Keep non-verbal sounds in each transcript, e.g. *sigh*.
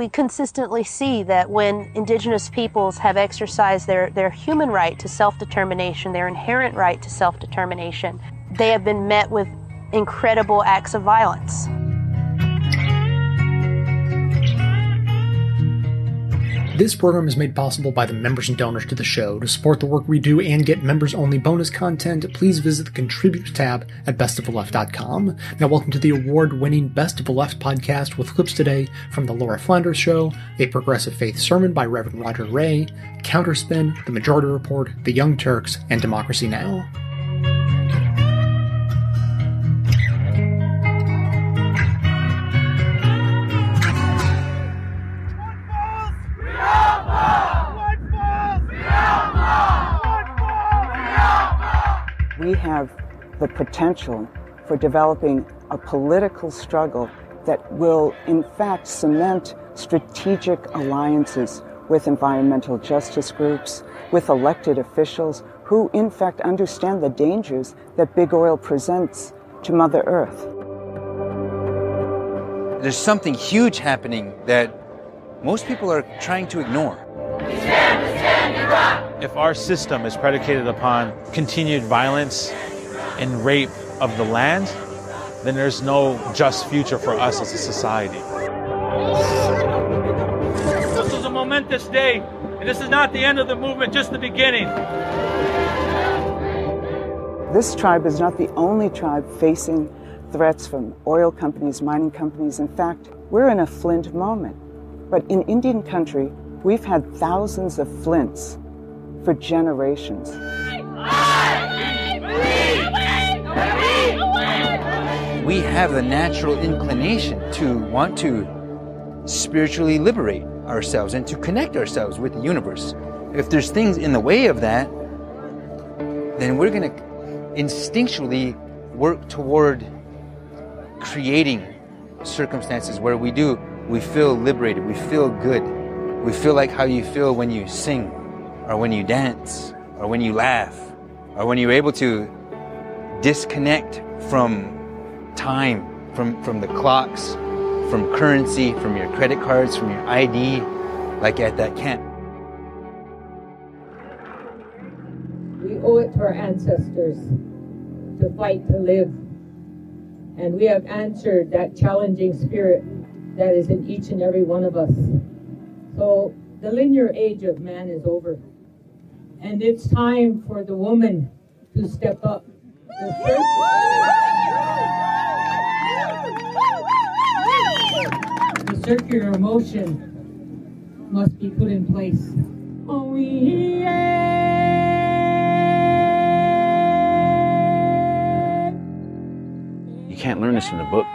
we consistently see that when indigenous peoples have exercised their, their human right to self determination, their inherent right to self determination, they have been met with incredible acts of violence. This program is made possible by the members and donors to the show. To support the work we do and get members only bonus content, please visit the Contribute tab at bestoftheleft.com. Now, welcome to the award winning Best of the Left podcast with clips today from The Laura Flanders Show, a progressive faith sermon by Reverend Roger Ray, Counterspin, The Majority Report, The Young Turks, and Democracy Now! We have the potential for developing a political struggle that will, in fact, cement strategic alliances with environmental justice groups, with elected officials who, in fact, understand the dangers that big oil presents to Mother Earth. There's something huge happening that most people are trying to ignore. If our system is predicated upon continued violence and rape of the land, then there's no just future for us as a society. This is a momentous day, and this is not the end of the movement, just the beginning. This tribe is not the only tribe facing threats from oil companies, mining companies. In fact, we're in a flint moment. But in Indian country, we've had thousands of flints for generations. We have the natural inclination to want to spiritually liberate ourselves and to connect ourselves with the universe. If there's things in the way of that, then we're going to instinctually work toward creating circumstances where we do, we feel liberated, we feel good, we feel like how you feel when you sing or when you dance, or when you laugh, or when you're able to disconnect from time, from, from the clocks, from currency, from your credit cards, from your ID, like at that camp. We owe it to our ancestors to fight to live. And we have answered that challenging spirit that is in each and every one of us. So the linear age of man is over. And it's time for the woman to step up. The, the circular motion must be put in place. Oh, You can't learn this in a book.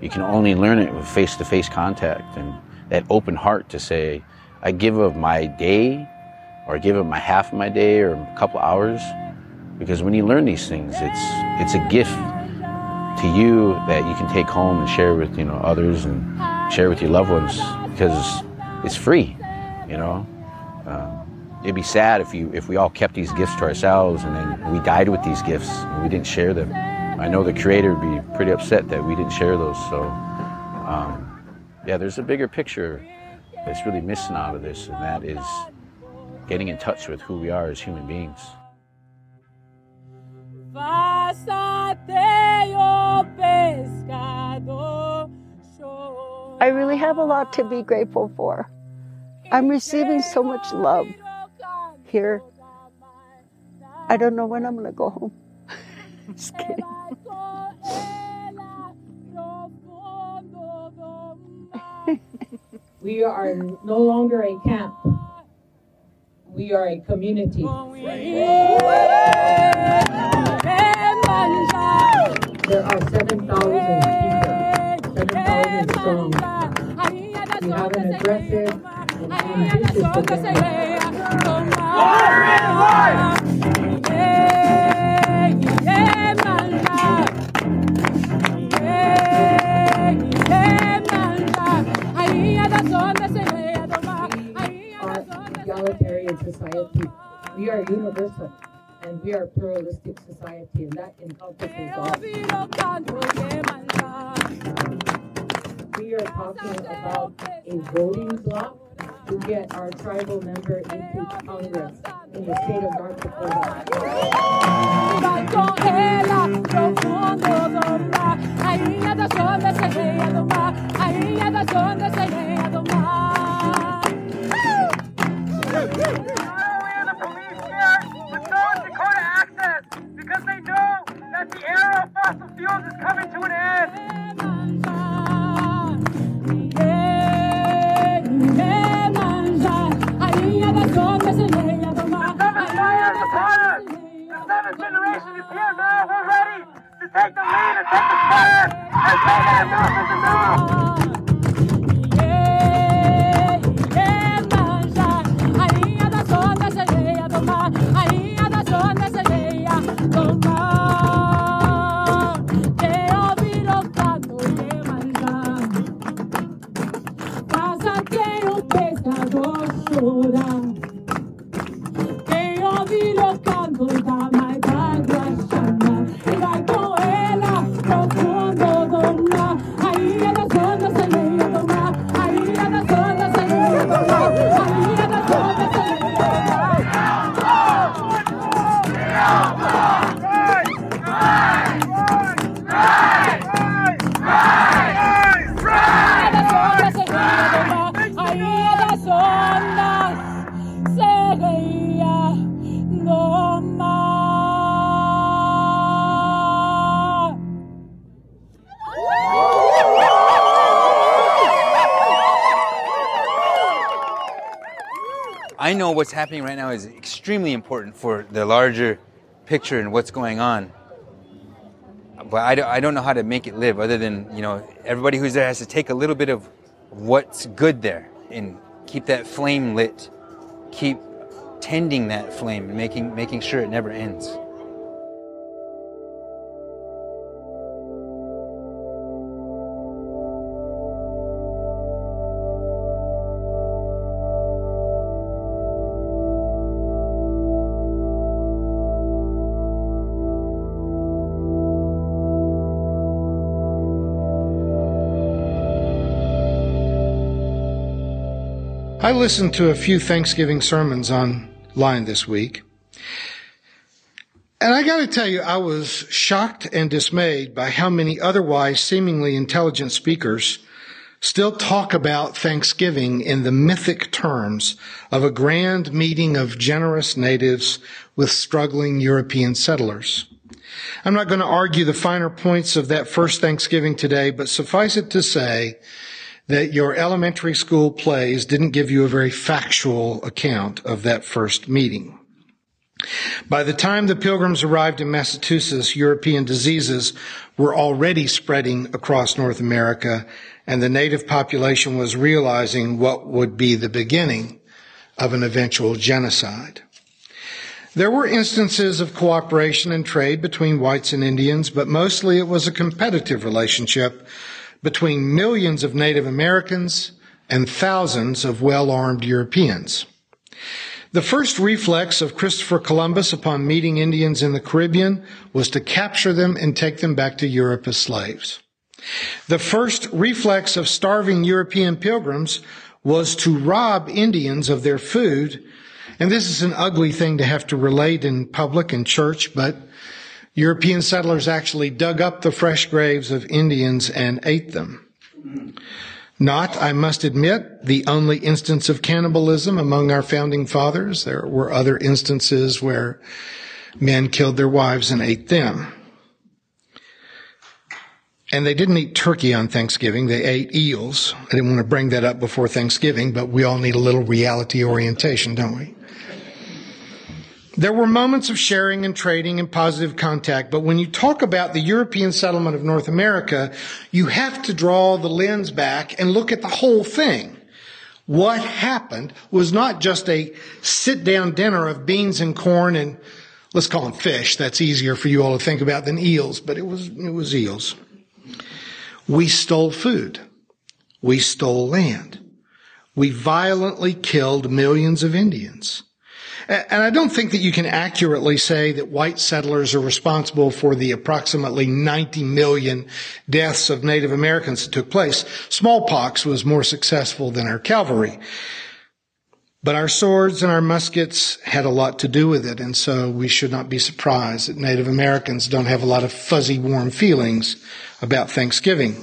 You can only learn it with face to face contact and that open heart to say, I give of my day or give him a half of my day or a couple hours. Because when you learn these things, it's it's a gift to you that you can take home and share with you know others and share with your loved ones because it's free. You know, uh, it'd be sad if you if we all kept these gifts to ourselves and then we died with these gifts and we didn't share them. I know the Creator would be pretty upset that we didn't share those. So, um, yeah, there's a bigger picture that's really missing out of this, and that is getting in touch with who we are as human beings. I really have a lot to be grateful for. I'm receiving so much love here. I don't know when I'm going to go home. *laughs* Just kidding. *laughs* we are no longer a camp we are a community. There are 7,000 people, 7,000 strong. We have an aggressive and ambitious agenda. society. We are universal and we are pluralistic society, and that encompasses all. we are talking about a voting block to get our tribal member into Congress in the state of North Dakota. Fossil fuels is coming to an end. The seventh generation is here now. We're ready to take the lead and take the stand and that enough happening right now is extremely important for the larger picture and what's going on. But I don't, I don't know how to make it live other than, you know, everybody who's there has to take a little bit of what's good there and keep that flame lit. Keep tending that flame making, making sure it never ends. I listened to a few Thanksgiving sermons online this week. And I gotta tell you, I was shocked and dismayed by how many otherwise seemingly intelligent speakers still talk about Thanksgiving in the mythic terms of a grand meeting of generous natives with struggling European settlers. I'm not going to argue the finer points of that first Thanksgiving today, but suffice it to say that your elementary school plays didn't give you a very factual account of that first meeting. By the time the pilgrims arrived in Massachusetts, European diseases were already spreading across North America, and the native population was realizing what would be the beginning of an eventual genocide. There were instances of cooperation and trade between whites and Indians, but mostly it was a competitive relationship between millions of Native Americans and thousands of well-armed Europeans. The first reflex of Christopher Columbus upon meeting Indians in the Caribbean was to capture them and take them back to Europe as slaves. The first reflex of starving European pilgrims was to rob Indians of their food. And this is an ugly thing to have to relate in public and church, but European settlers actually dug up the fresh graves of Indians and ate them. Not, I must admit, the only instance of cannibalism among our founding fathers. There were other instances where men killed their wives and ate them. And they didn't eat turkey on Thanksgiving. They ate eels. I didn't want to bring that up before Thanksgiving, but we all need a little reality orientation, don't we? There were moments of sharing and trading and positive contact, but when you talk about the European settlement of North America, you have to draw the lens back and look at the whole thing. What happened was not just a sit down dinner of beans and corn and let's call them fish. That's easier for you all to think about than eels, but it was, it was eels. We stole food. We stole land. We violently killed millions of Indians. And I don't think that you can accurately say that white settlers are responsible for the approximately 90 million deaths of Native Americans that took place. Smallpox was more successful than our cavalry. But our swords and our muskets had a lot to do with it, and so we should not be surprised that Native Americans don't have a lot of fuzzy, warm feelings about Thanksgiving.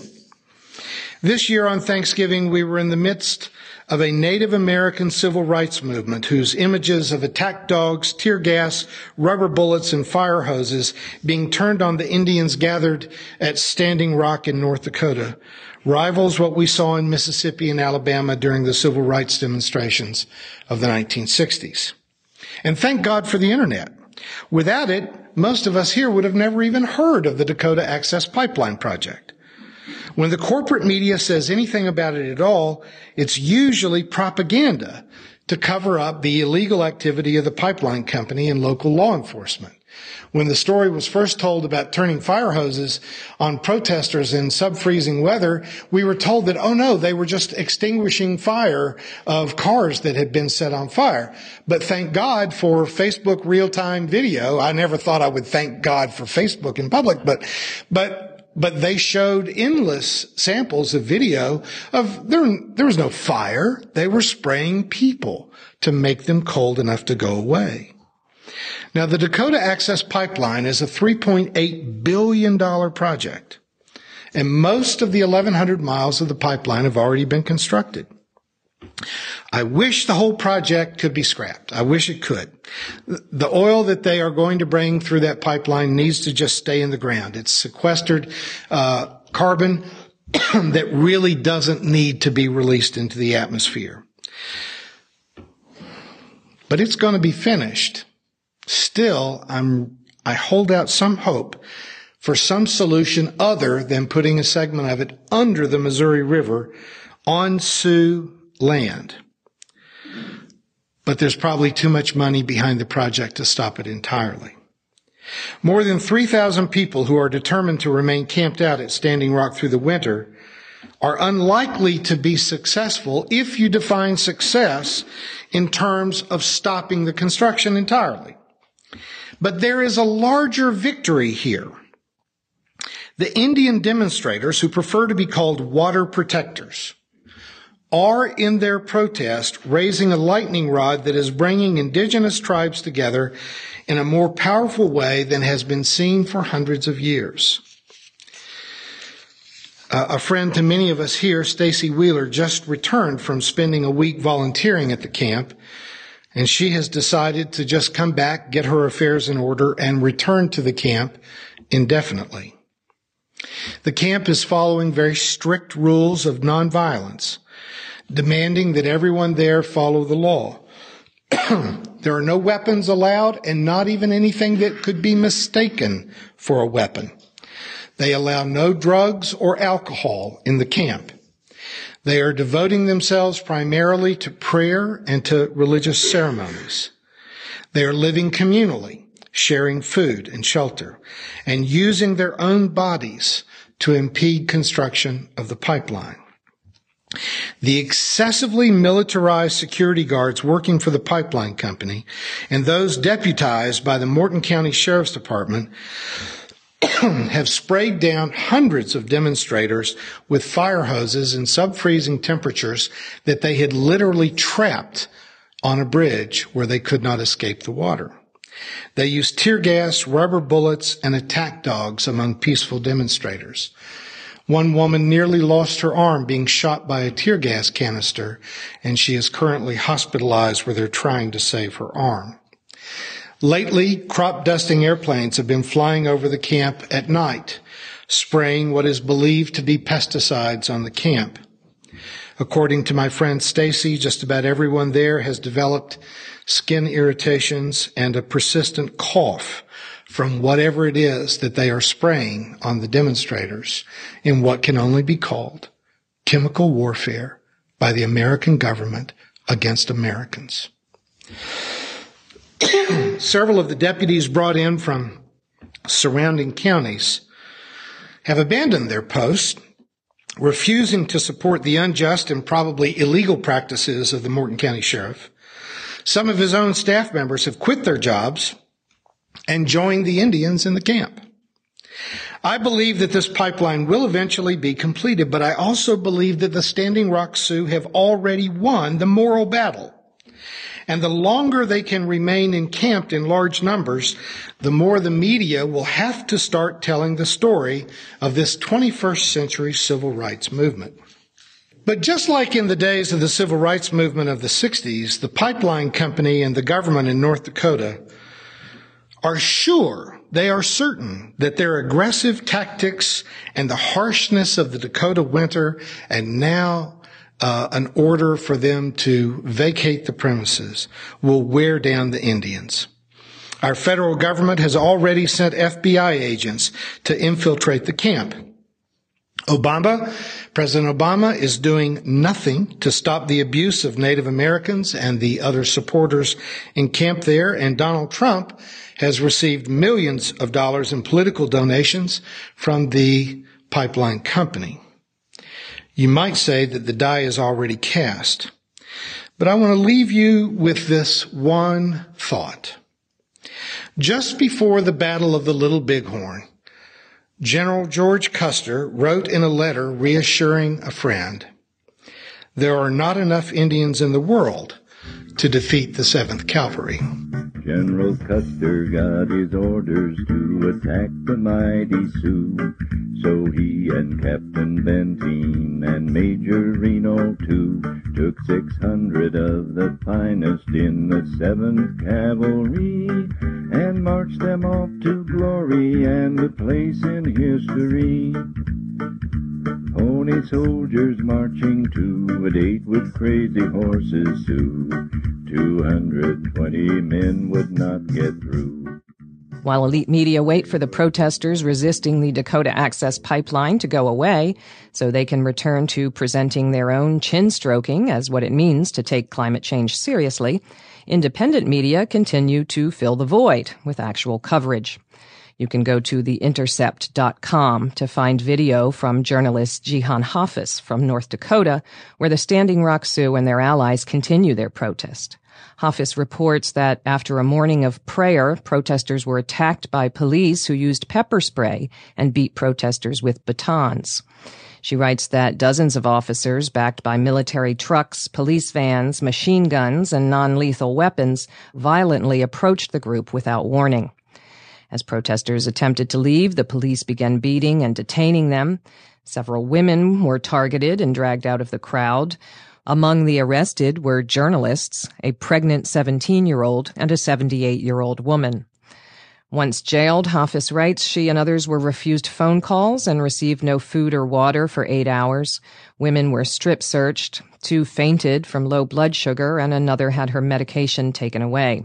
This year on Thanksgiving, we were in the midst of a Native American civil rights movement whose images of attack dogs, tear gas, rubber bullets, and fire hoses being turned on the Indians gathered at Standing Rock in North Dakota rivals what we saw in Mississippi and Alabama during the civil rights demonstrations of the 1960s. And thank God for the internet. Without it, most of us here would have never even heard of the Dakota Access Pipeline Project. When the corporate media says anything about it at all, it's usually propaganda to cover up the illegal activity of the pipeline company and local law enforcement. When the story was first told about turning fire hoses on protesters in sub-freezing weather, we were told that, oh no, they were just extinguishing fire of cars that had been set on fire. But thank God for Facebook real-time video. I never thought I would thank God for Facebook in public, but, but but they showed endless samples of video of there, there was no fire. They were spraying people to make them cold enough to go away. Now, the Dakota Access Pipeline is a $3.8 billion project, and most of the 1,100 miles of the pipeline have already been constructed. I wish the whole project could be scrapped. I wish it could. The oil that they are going to bring through that pipeline needs to just stay in the ground. It's sequestered uh, carbon *clears throat* that really doesn't need to be released into the atmosphere. But it's going to be finished. Still, I'm, I hold out some hope for some solution other than putting a segment of it under the Missouri River on Sioux land. But there's probably too much money behind the project to stop it entirely. More than 3,000 people who are determined to remain camped out at Standing Rock through the winter are unlikely to be successful if you define success in terms of stopping the construction entirely. But there is a larger victory here. The Indian demonstrators who prefer to be called water protectors are in their protest raising a lightning rod that is bringing indigenous tribes together in a more powerful way than has been seen for hundreds of years. Uh, a friend to many of us here, Stacy Wheeler, just returned from spending a week volunteering at the camp, and she has decided to just come back, get her affairs in order, and return to the camp indefinitely. The camp is following very strict rules of nonviolence demanding that everyone there follow the law. *clears throat* there are no weapons allowed and not even anything that could be mistaken for a weapon. They allow no drugs or alcohol in the camp. They are devoting themselves primarily to prayer and to religious ceremonies. They are living communally, sharing food and shelter, and using their own bodies to impede construction of the pipeline. The excessively militarized security guards working for the pipeline company and those deputized by the Morton County Sheriff's Department *clears throat* have sprayed down hundreds of demonstrators with fire hoses in sub-freezing temperatures that they had literally trapped on a bridge where they could not escape the water. They used tear gas, rubber bullets, and attack dogs among peaceful demonstrators. One woman nearly lost her arm being shot by a tear gas canister, and she is currently hospitalized where they're trying to save her arm. Lately, crop dusting airplanes have been flying over the camp at night, spraying what is believed to be pesticides on the camp. According to my friend Stacy, just about everyone there has developed skin irritations and a persistent cough from whatever it is that they are spraying on the demonstrators in what can only be called chemical warfare by the American government against Americans. *clears throat* Several of the deputies brought in from surrounding counties have abandoned their posts, refusing to support the unjust and probably illegal practices of the Morton County Sheriff Some of his own staff members have quit their jobs and joined the Indians in the camp. I believe that this pipeline will eventually be completed, but I also believe that the Standing Rock Sioux have already won the moral battle. And the longer they can remain encamped in large numbers, the more the media will have to start telling the story of this 21st century civil rights movement. But just like in the days of the civil rights movement of the 60s, the pipeline company and the government in North Dakota are sure, they are certain that their aggressive tactics and the harshness of the Dakota winter and now uh, an order for them to vacate the premises will wear down the Indians. Our federal government has already sent FBI agents to infiltrate the camp. Obama, President Obama is doing nothing to stop the abuse of Native Americans and the other supporters in camp there, and Donald Trump has received millions of dollars in political donations from the pipeline company. You might say that the die is already cast. But I want to leave you with this one thought. Just before the Battle of the Little Bighorn, General George Custer wrote in a letter reassuring a friend, there are not enough Indians in the world to defeat the 7th Cavalry. General Custer got his orders to attack the mighty Sioux. So he and Captain Benteen and Major Reno too took 600 of the finest in the 7th Cavalry and marched them off to glory and a place in history. Pony soldiers marching to a date with crazy horses too. 220 men would not get through. While elite media wait for the protesters resisting the Dakota Access Pipeline to go away so they can return to presenting their own chin stroking as what it means to take climate change seriously, independent media continue to fill the void with actual coverage. You can go to theintercept.com to find video from journalist Jihan Hafiz from North Dakota, where the Standing Rock Sioux and their allies continue their protest. Hafiz reports that after a morning of prayer, protesters were attacked by police who used pepper spray and beat protesters with batons. She writes that dozens of officers, backed by military trucks, police vans, machine guns, and non-lethal weapons, violently approached the group without warning. As protesters attempted to leave, the police began beating and detaining them. Several women were targeted and dragged out of the crowd. Among the arrested were journalists, a pregnant 17 year old, and a 78 year old woman. Once jailed, Hafiz writes she and others were refused phone calls and received no food or water for eight hours. Women were strip searched. Two fainted from low blood sugar, and another had her medication taken away.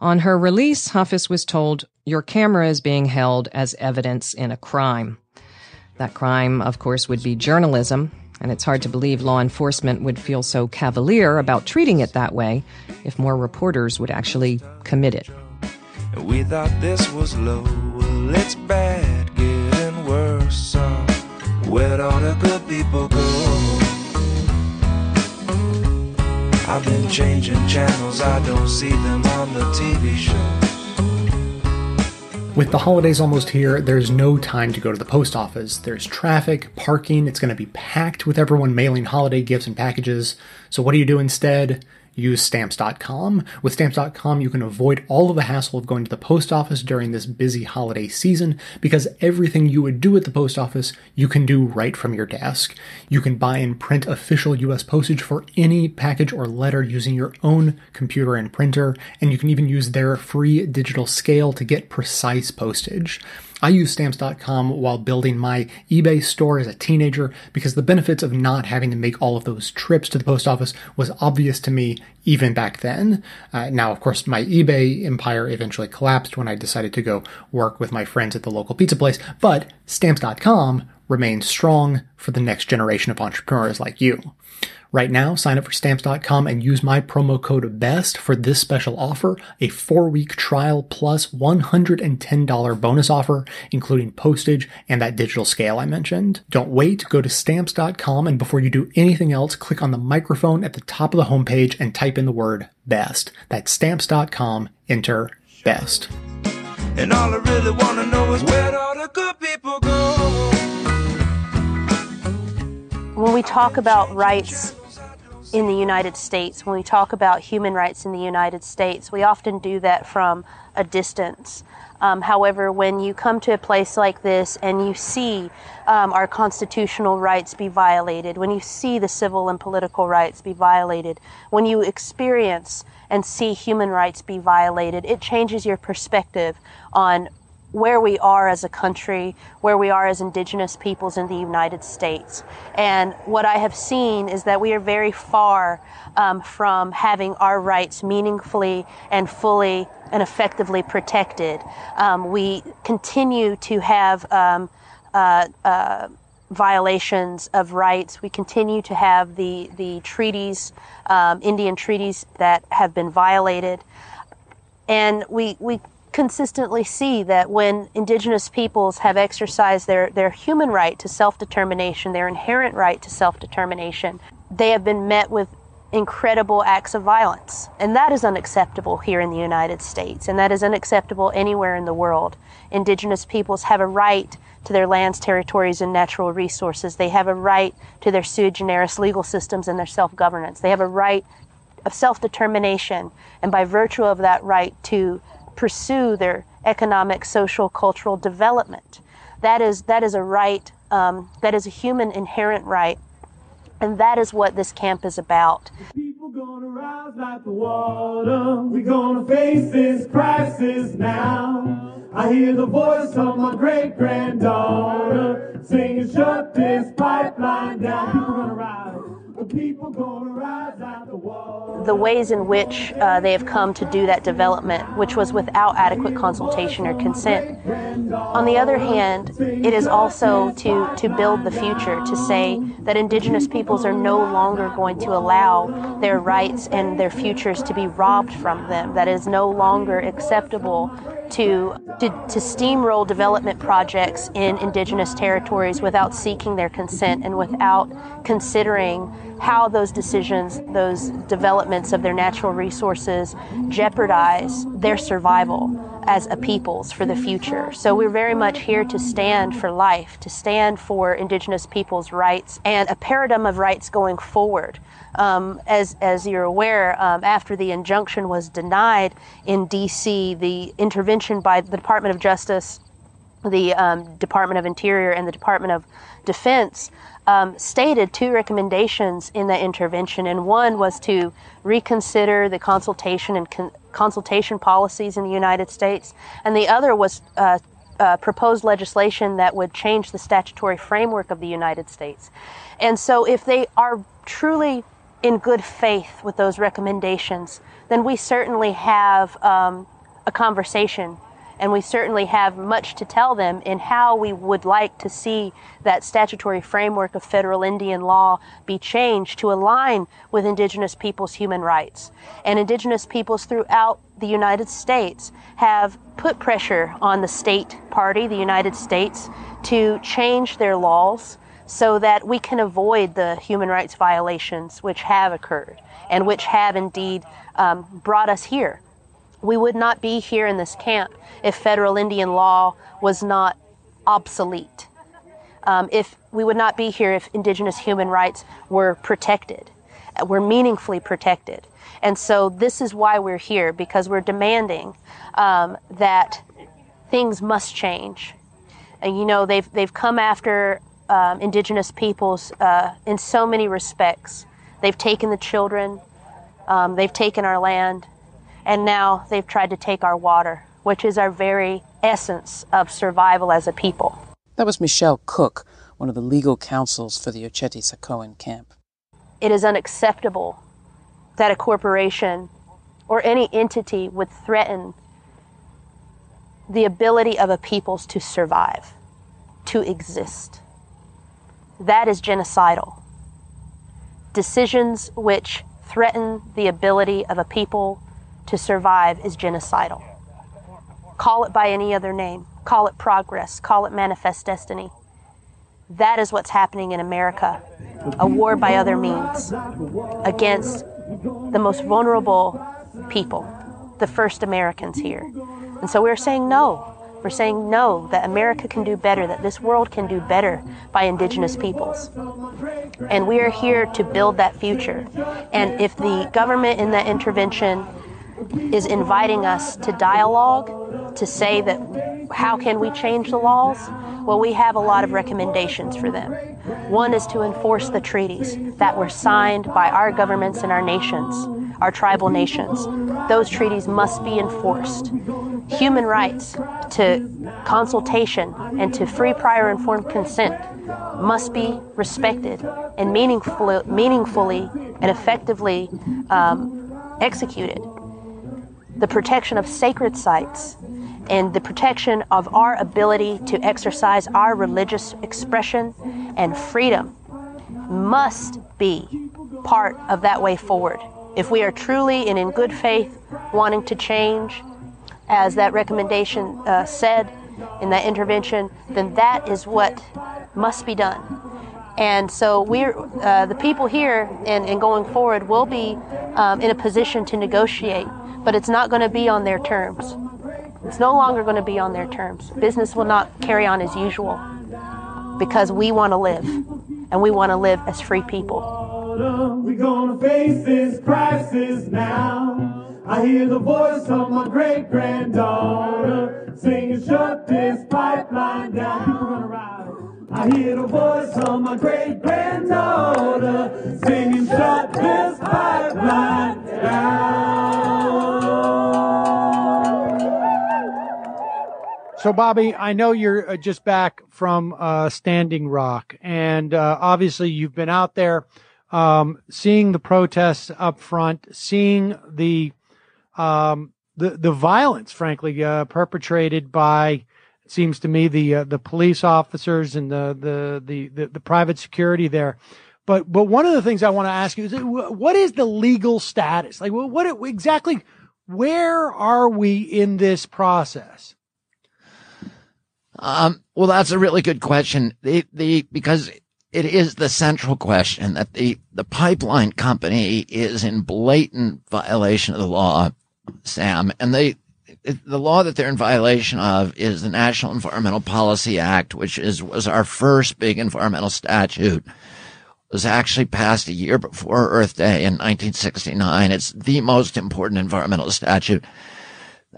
On her release, Hafiz was told, Your camera is being held as evidence in a crime. That crime, of course, would be journalism, and it's hard to believe law enforcement would feel so cavalier about treating it that way if more reporters would actually commit it. We thought this was low, well, it's bad, getting worse. So, where'd all the good people go? I've been changing channels, I don't see them on the TV shows. With the holidays almost here, there's no time to go to the post office. There's traffic, parking, it's going to be packed with everyone mailing holiday gifts and packages. So, what do you do instead? Use stamps.com. With stamps.com, you can avoid all of the hassle of going to the post office during this busy holiday season because everything you would do at the post office, you can do right from your desk. You can buy and print official US postage for any package or letter using your own computer and printer, and you can even use their free digital scale to get precise postage. I used stamps.com while building my eBay store as a teenager because the benefits of not having to make all of those trips to the post office was obvious to me even back then. Uh, now, of course, my eBay empire eventually collapsed when I decided to go work with my friends at the local pizza place, but stamps.com remains strong for the next generation of entrepreneurs like you. Right now, sign up for stamps.com and use my promo code BEST for this special offer, a four week trial plus $110 bonus offer, including postage and that digital scale I mentioned. Don't wait, go to stamps.com and before you do anything else, click on the microphone at the top of the homepage and type in the word BEST. That's stamps.com, enter BEST. And all I really wanna know is where all the good people go. When we talk about rights in the United States, when we talk about human rights in the United States, we often do that from a distance. Um, however, when you come to a place like this and you see um, our constitutional rights be violated, when you see the civil and political rights be violated, when you experience and see human rights be violated, it changes your perspective on where we are as a country, where we are as indigenous peoples in the United States. And what I have seen is that we are very far um, from having our rights meaningfully and fully and effectively protected. Um, we continue to have um, uh, uh, violations of rights. We continue to have the, the treaties, um, Indian treaties that have been violated. And we, we consistently see that when indigenous peoples have exercised their, their human right to self determination, their inherent right to self determination, they have been met with incredible acts of violence. And that is unacceptable here in the United States, and that is unacceptable anywhere in the world. Indigenous peoples have a right to their lands, territories, and natural resources. They have a right to their sui generis legal systems and their self governance. They have a right of self determination, and by virtue of that right, to pursue their economic, social, cultural development. That is, that is a right, um, that is a human inherent right, and that is what this camp is about. People gonna rise like the water. We gonna face this crisis now. I hear the voice of my great granddaughter singing, "Shut this pipeline down." People gonna rise. The ways in which uh, they have come to do that development, which was without adequate consultation or consent. On the other hand, it is also to, to build the future, to say that indigenous peoples are no longer going to allow their rights and their futures to be robbed from them, that is no longer acceptable to, to, to steamroll development projects in indigenous territories without seeking their consent and without considering how those decisions, those developments of their natural resources jeopardize their survival as a peoples for the future. So we're very much here to stand for life, to stand for indigenous peoples' rights and a paradigm of rights going forward. Um, as, as you're aware, um, after the injunction was denied in D.C., the intervention by the Department of Justice, the um, Department of Interior, and the Department of Defense um, stated two recommendations in that intervention, and one was to reconsider the consultation and con- consultation policies in the United States, and the other was uh, uh, proposed legislation that would change the statutory framework of the United States. And so, if they are truly in good faith with those recommendations, then we certainly have um, a conversation and we certainly have much to tell them in how we would like to see that statutory framework of federal Indian law be changed to align with Indigenous peoples' human rights. And Indigenous peoples throughout the United States have put pressure on the state party, the United States, to change their laws so that we can avoid the human rights violations which have occurred and which have indeed um, brought us here we would not be here in this camp if federal Indian law was not obsolete. Um, if we would not be here if indigenous human rights were protected, uh, were meaningfully protected. And so this is why we're here because we're demanding um, that things must change. And you know they've they've come after um, indigenous peoples uh, in so many respects. They've taken the children, um, they've taken our land, and now they've tried to take our water, which is our very essence of survival as a people. That was Michelle Cook, one of the legal counsels for the Oceti Sakowin camp. It is unacceptable that a corporation or any entity would threaten the ability of a peoples to survive, to exist. that is genocidal. Decisions which threaten the ability of a people to survive is genocidal. Call it by any other name. Call it progress. Call it manifest destiny. That is what's happening in America. A war by other means against the most vulnerable people, the first Americans here. And so we're saying no. We're saying no, that America can do better, that this world can do better by indigenous peoples. And we are here to build that future. And if the government in that intervention is inviting us to dialogue, to say that how can we change the laws? Well, we have a lot of recommendations for them. One is to enforce the treaties that were signed by our governments and our nations, our tribal nations. Those treaties must be enforced. Human rights to consultation and to free prior informed consent must be respected and meaningfully, meaningfully and effectively um, executed the protection of sacred sites, and the protection of our ability to exercise our religious expression and freedom must be part of that way forward. If we are truly and in good faith wanting to change, as that recommendation uh, said in that intervention, then that is what must be done. And so we're uh, the people here and, and going forward will be um, in a position to negotiate, but it's not going to be on their terms. It's no longer going to be on their terms. Business will not carry on as usual because we want to live and we want to live as free people. We're gonna face this crisis now. I hear the voice of my great granddaughter singing, "Shut this pipeline down." I hear the voice of my great granddaughter singing, "Shut this pipeline down. So, Bobby, I know you're uh, just back from uh, Standing Rock, and uh, obviously you've been out there um, seeing the protests up front, seeing the um, the the violence, frankly, uh, perpetrated by it seems to me the uh, the police officers and the, the the the the private security there. But but one of the things I want to ask you is what is the legal status? Like what, what exactly? Where are we in this process? Um, well, that's a really good question. The, the, because it is the central question that the, the pipeline company is in blatant violation of the law, Sam, and they, the law that they're in violation of is the National Environmental Policy Act, which is, was our first big environmental statute. It was actually passed a year before Earth Day in 1969. It's the most important environmental statute.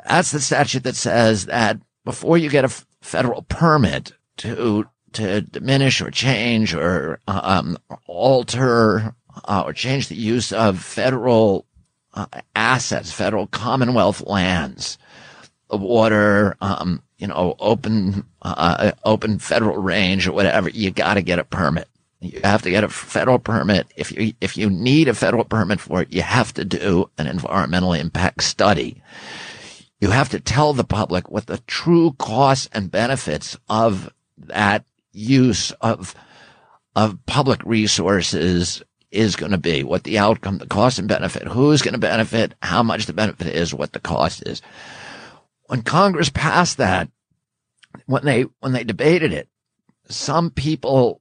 That's the statute that says that before you get a federal permit to to diminish or change or um, alter uh, or change the use of federal uh, assets, federal Commonwealth lands, water, um, you know, open uh, open federal range or whatever. You got to get a permit. You have to get a federal permit. If you if you need a federal permit for it, you have to do an environmental impact study. You have to tell the public what the true costs and benefits of that use of, of public resources is going to be, what the outcome, the cost and benefit, who's going to benefit, how much the benefit is, what the cost is. When Congress passed that, when they, when they debated it, some people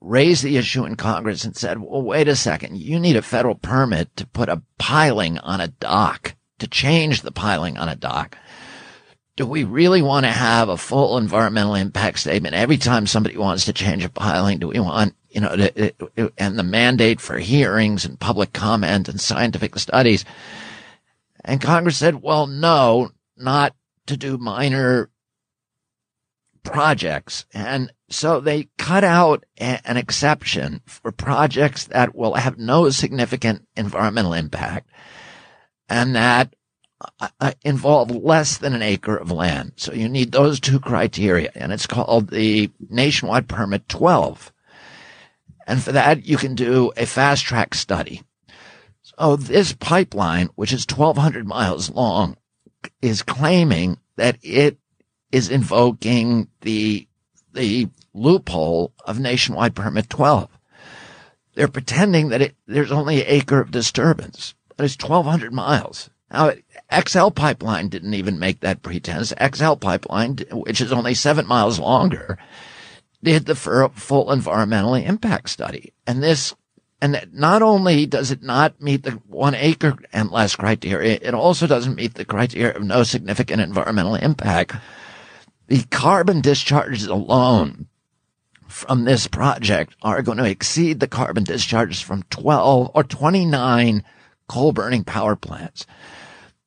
raised the issue in Congress and said, well, wait a second. You need a federal permit to put a piling on a dock to change the piling on a dock. Do we really want to have a full environmental impact statement every time somebody wants to change a piling? Do we want, you know, and the mandate for hearings and public comment and scientific studies? And Congress said, well, no, not to do minor projects. And so they cut out a, an exception for projects that will have no significant environmental impact and that uh, uh, involve less than an acre of land. So you need those two criteria and it's called the nationwide permit 12. And for that, you can do a fast track study. So this pipeline, which is 1200 miles long, is claiming that it is invoking the the loophole of Nationwide Permit 12. They're pretending that it, there's only an acre of disturbance, but it's 1,200 miles. Now, XL Pipeline didn't even make that pretense. XL Pipeline, which is only seven miles longer, did the full environmental impact study. And this, and not only does it not meet the one acre and less criteria, it also doesn't meet the criteria of no significant environmental impact. The carbon discharges alone from this project are going to exceed the carbon discharges from 12 or 29 coal burning power plants.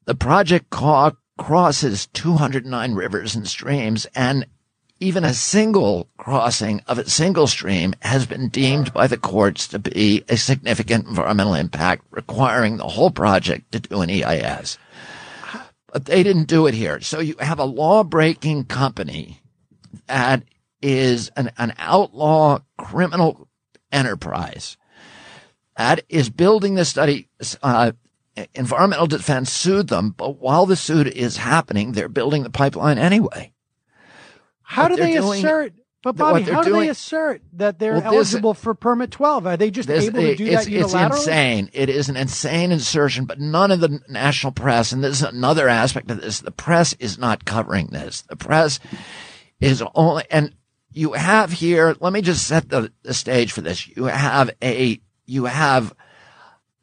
The project ca- crosses 209 rivers and streams and even a single crossing of a single stream has been deemed by the courts to be a significant environmental impact requiring the whole project to do an EIS. But they didn't do it here. So you have a law breaking company that is an, an outlaw criminal enterprise that is building the study. Uh, environmental defense sued them, but while the suit is happening, they're building the pipeline anyway. How do they doing- assert? But Bobby, how do doing- they assert that they're Well, this- eligible for permit 12? Are they just This- able to do it's, that it's insane. It is an insane insertion, but none of the national press, and this is another aspect of this, the press is not covering this. The press is only, and you have here, let me just set the, the stage for this. You have a, you have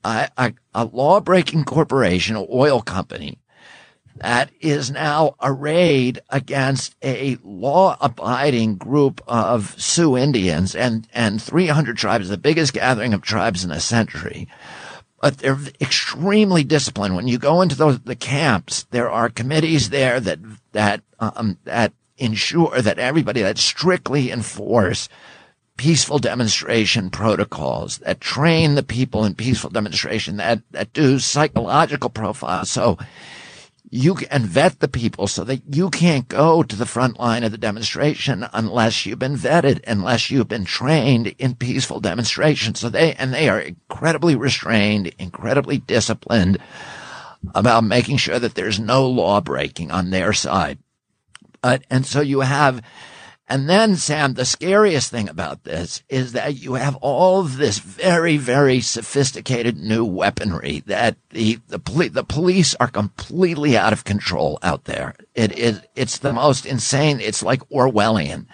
a, a, a law breaking corporation, an oil company, that is now arrayed against a law abiding group of Sioux Indians and, and 300 tribes, the biggest gathering of tribes in a century. But they're extremely disciplined. When you go into those, the camps, there are committees there that, that, um, that ensure that everybody that strictly enforce peaceful demonstration protocols that train the people in peaceful demonstration that, that do psychological profiles. So you can vet the people so that you can't go to the front line of the demonstration unless you've been vetted, unless you've been trained in peaceful demonstration. So they, and they are incredibly restrained, incredibly disciplined about making sure that there's no law breaking on their side. And so you have, and then Sam, the scariest thing about this is that you have all of this very, very sophisticated new weaponry that the, the, poli- the police are completely out of control out there. It is, it's the most insane. It's like Orwellian.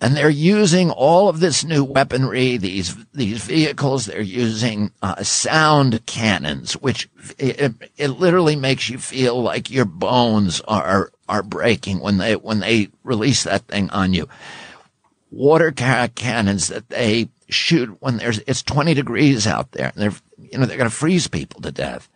And they're using all of this new weaponry, these, these vehicles. They're using uh, sound cannons, which it, it literally makes you feel like your bones are, are breaking when they, when they release that thing on you. Water cannons that they shoot when there's, it's 20 degrees out there. And they're, you know, they're going to freeze people to death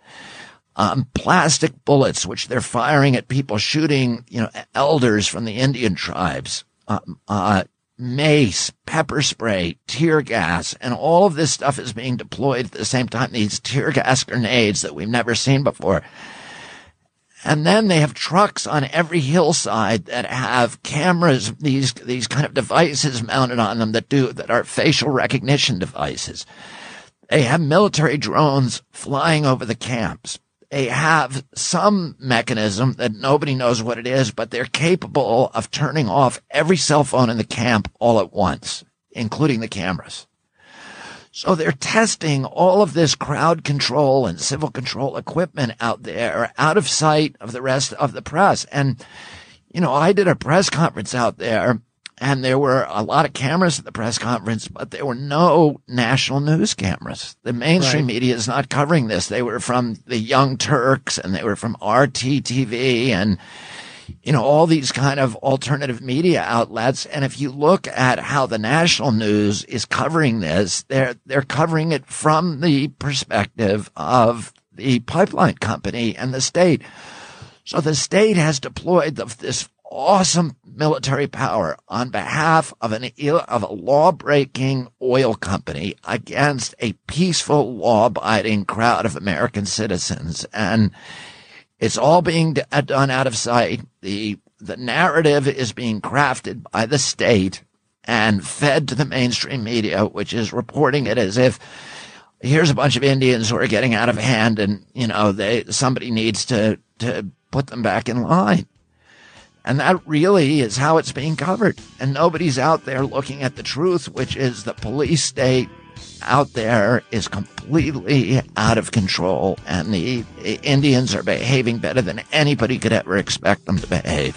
um, plastic bullets, which they're firing at people, shooting, you know, elders from the Indian tribes, um, uh, mace, pepper spray, tear gas, and all of this stuff is being deployed at the same time. These tear gas grenades that we've never seen before. And then they have trucks on every hillside that have cameras, these, these kind of devices mounted on them that do, that are facial recognition devices. They have military drones flying over the camps. They have some mechanism that nobody knows what it is, but they're capable of turning off every cell phone in the camp all at once, including the cameras. So they're testing all of this crowd control and civil control equipment out there, out of sight of the rest of the press. And, you know, I did a press conference out there and there were a lot of cameras at the press conference, but there were no national news cameras. The mainstream Right. media is not covering this. They were from the Young Turks and they were from RTTV and, you know, all these kind of alternative media outlets. And if you look at how the national news is covering this, they're, they're covering it from the perspective of the pipeline company and the state. So the state has deployed the, this awesome military power on behalf of an of a law-breaking oil company against a peaceful, law-abiding crowd of American citizens, and it's all being uh, done out of sight. The the narrative is being crafted by the state and fed to the mainstream media, which is reporting it as if here's a bunch of Indians who are getting out of hand, and you know they somebody needs to to put them back in line. And that really is how it's being covered. And nobody's out there looking at the truth, which is the police state out there is completely out of control and the Indians are behaving better than anybody could ever expect them to behave.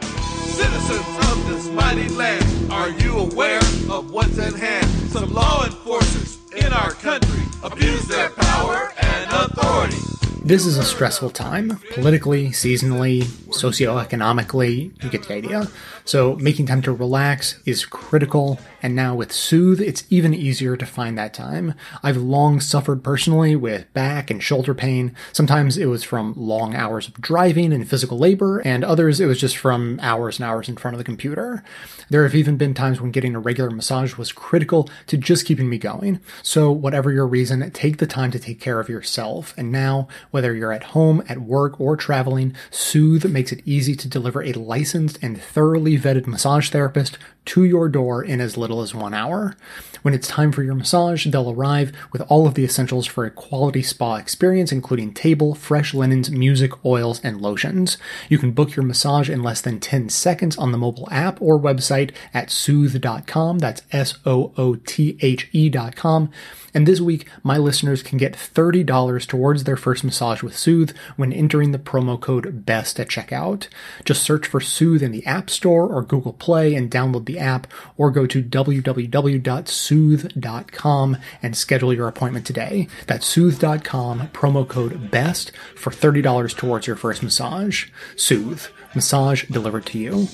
Citizens of this mighty land, are you aware of what's at hand? Some law enforcers in our country abuse their power and authority. This is a stressful time, politically, seasonally, socioeconomically, you get the idea. So making time to relax is critical, and now with Soothe, it's even easier to find that time. I've long suffered personally with back and shoulder pain. Sometimes it was from long hours of driving and physical labor, and others it was just from hours and hours in front of the computer. There have even been times when getting a regular massage was critical to just keeping me going. So whatever your reason, take the time to take care of yourself. And now, whether you're at home, at work, or traveling, Soothe makes it easy to deliver a licensed and thoroughly vetted massage therapist to your door in as little as one hour. When it's time for your massage, they'll arrive with all of the essentials for a quality spa experience, including table, fresh linens, music, oils, and lotions. You can book your massage in less than 10 seconds on the mobile app or website at soothe.com. That's S-O-O-T-H-E E dot com. And this week, my listeners can get $30 towards their first massage with Soothe when entering the promo code BEST at checkout. Just search for Soothe in the App Store or Google Play and download the app, or go to www.soothe.com and schedule your appointment today. That's soothe.com, promo code BEST for $30 towards your first massage. Soothe. Massage delivered to you.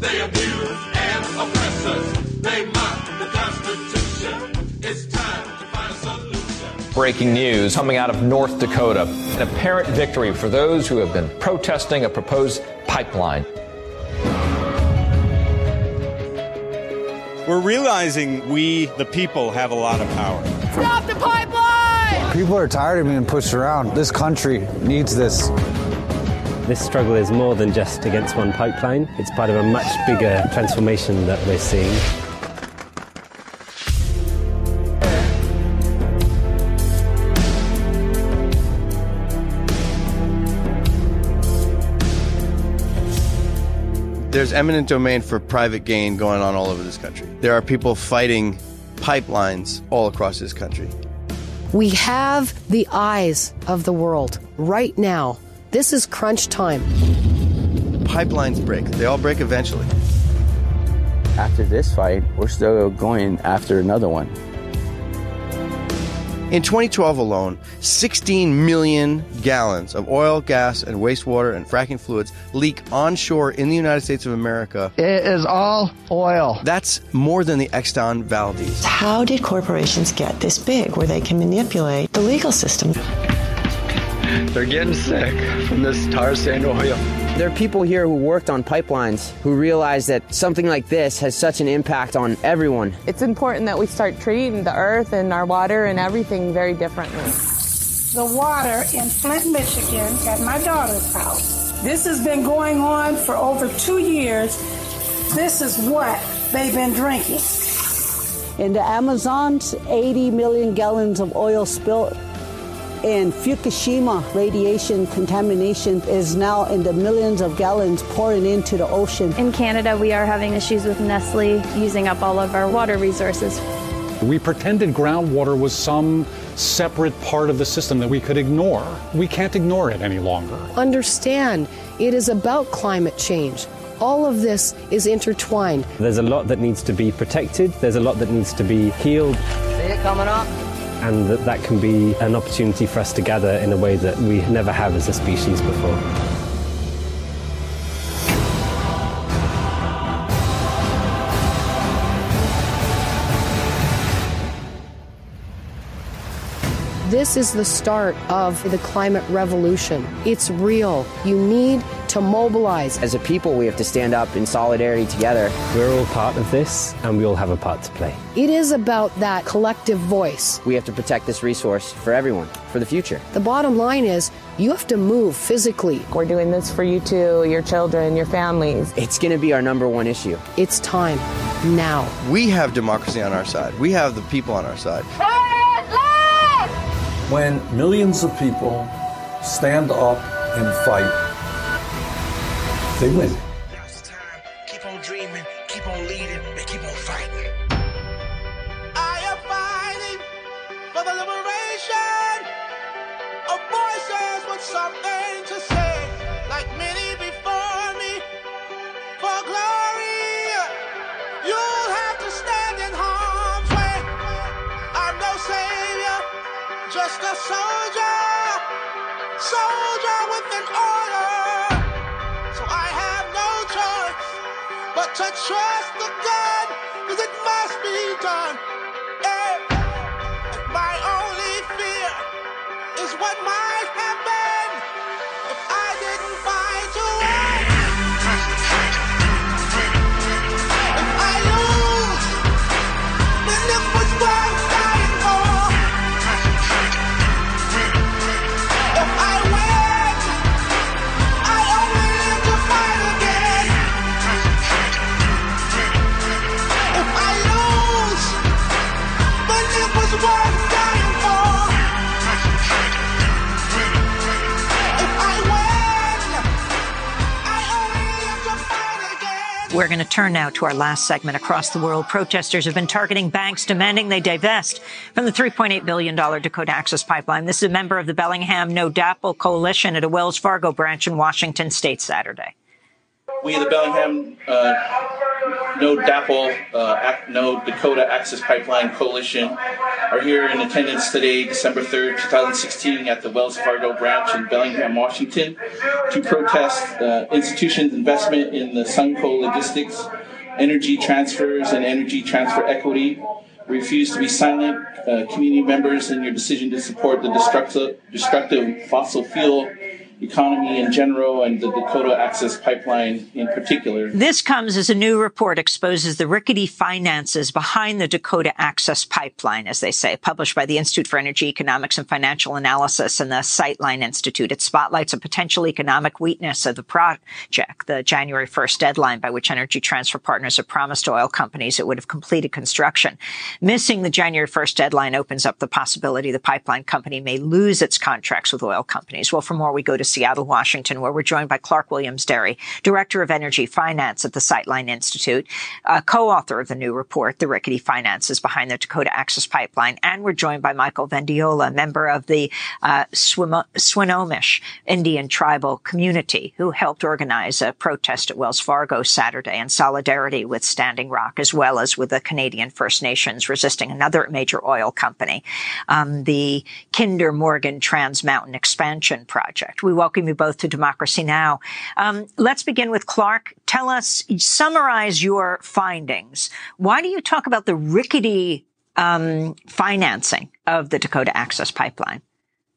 They abuse and oppress us. They Breaking news coming out of North Dakota. An apparent victory for those who have been protesting a proposed pipeline. We're realizing we, the people, have a lot of power. Stop the pipeline! People are tired of being pushed around. This country needs this. This struggle is more than just against one pipeline. It's part of a much bigger transformation that we're seeing. There's eminent domain for private gain going on all over this country. There are people fighting pipelines all across this country. We have the eyes of the world right now. This is crunch time. Pipelines break, they all break eventually. After this fight, we're still going after another one. In 2012 alone, 16 million gallons of oil, gas, and wastewater and fracking fluids leak onshore in the United States of America. It is all oil. That's more than the Exxon Valdez. How did corporations get this big where they can manipulate the legal system? They're getting sick from this tar sand oil. There are people here who worked on pipelines who realize that something like this has such an impact on everyone. It's important that we start treating the earth and our water and everything very differently. The water in Flint, Michigan, at my daughter's house. This has been going on for over two years. This is what they've been drinking. In the Amazons, 80 million gallons of oil spilled. In Fukushima, radiation contamination is now in the millions of gallons pouring into the ocean. In Canada, we are having issues with Nestle using up all of our water resources. We pretended groundwater was some separate part of the system that we could ignore. We can't ignore it any longer. Understand, it is about climate change. All of this is intertwined. There's a lot that needs to be protected, there's a lot that needs to be healed. See it coming up? And that that can be an opportunity for us to gather in a way that we never have as a species before. This is the start of the climate revolution. It's real. You need to mobilize. As a people, we have to stand up in solidarity together. We're all part of this, and we all have a part to play. It is about that collective voice. We have to protect this resource for everyone, for the future. The bottom line is you have to move physically. We're doing this for you too, your children, your families. It's going to be our number one issue. It's time. Now. We have democracy on our side, we have the people on our side when millions of people stand up and fight, they win. Just a soldier, soldier with an order. So I have no choice but to trust the gun, cause it must be done. We're going to turn now to our last segment. Across the world, protesters have been targeting banks, demanding they divest from the $3.8 billion Dakota Access Pipeline. This is a member of the Bellingham No DAPL coalition at a Wells Fargo branch in Washington state Saturday. We, the Bellingham uh, No DAPL, uh, No Dakota Access Pipeline Coalition, are here in attendance today, December 3rd, 2016, at the Wells Fargo branch in Bellingham, Washington, to protest uh, institutions' investment in the Sunoco Logistics, energy transfers, and energy transfer equity. Refuse to be silent, uh, community members, in your decision to support the destructive, destructive fossil fuel economy in general and the Dakota Access Pipeline in particular. This comes as a new report exposes the rickety finances behind the Dakota Access Pipeline, as they say, published by the Institute for Energy Economics and Financial Analysis and the Sightline Institute. It spotlights a potential economic weakness of the project, the January 1st deadline by which Energy Transfer Partners have promised oil companies it would have completed construction. Missing the January 1st deadline opens up the possibility the pipeline company may lose its contracts with oil companies. Well, for more, we go to Seattle, Washington, where we're joined by Clark Williams Derry, Director of Energy Finance at the Sightline Institute, uh, co-author of the new report, The Rickety Finances Behind the Dakota Access Pipeline. And we're joined by Michael Vendiola, member of the uh, Swim- Swinomish Indian tribal community, who helped organize a protest at Wells Fargo Saturday in solidarity with Standing Rock, as well as with the Canadian First Nations resisting another major oil company, um, the Kinder Morgan Trans Mountain Expansion Project. We welcome you both to Democracy Now! Um, let's begin with Clark. Tell us, summarize your findings. Why do you talk about the rickety um, financing of the Dakota Access Pipeline?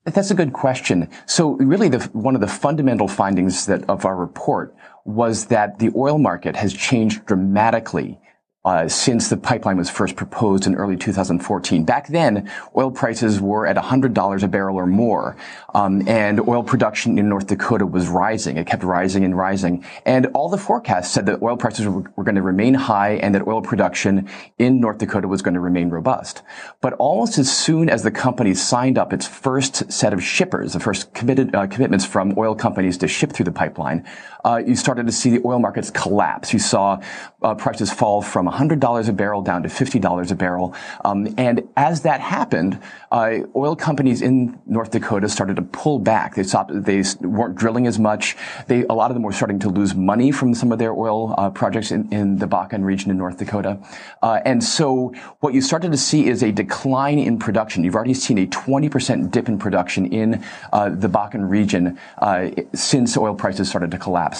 That's a good question. So really the, one of the fundamental findings that of our report was that the oil market has changed dramatically uh, since the pipeline was first proposed in early 2014. Back then, oil prices were at $100 a barrel or more, um, and oil production in North Dakota was rising. It kept rising and rising, and all the forecasts said that oil prices were, were going to remain high and that oil production in North Dakota was going to remain robust. But almost as soon as the company signed up its first set of shippers, the first committed uh, commitments from oil companies to ship through the pipeline, uh, you started to see the oil markets collapse. You saw uh, prices fall from $100 a barrel down to $50 a barrel. Um, and as that happened, uh, oil companies in North Dakota started to pull back. They stopped, they weren't drilling as much. They, a lot of them were starting to lose money from some of their oil uh, projects in, in, the Bakken region in North Dakota. Uh, and so what you started to see is a decline in production. You've already seen a 20% dip in production in uh, the Bakken region uh, since oil prices started to collapse.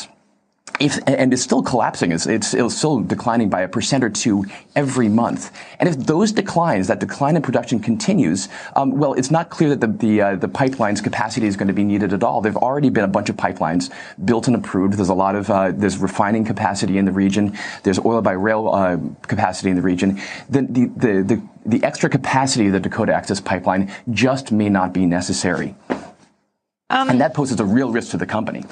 If, and it's still collapsing. It's, it's, it's, still declining by a percent or two every month. And if those declines, that decline in production continues, um, well, it's not clear that the the, uh, the pipeline's capacity is going to be needed at all. There've already been a bunch of pipelines built and approved. There's a lot of uh, there's refining capacity in the region. There's oil by rail uh, capacity in the region. The, the the the the extra capacity of the Dakota Access Pipeline just may not be necessary, um, and that poses a real risk to the company.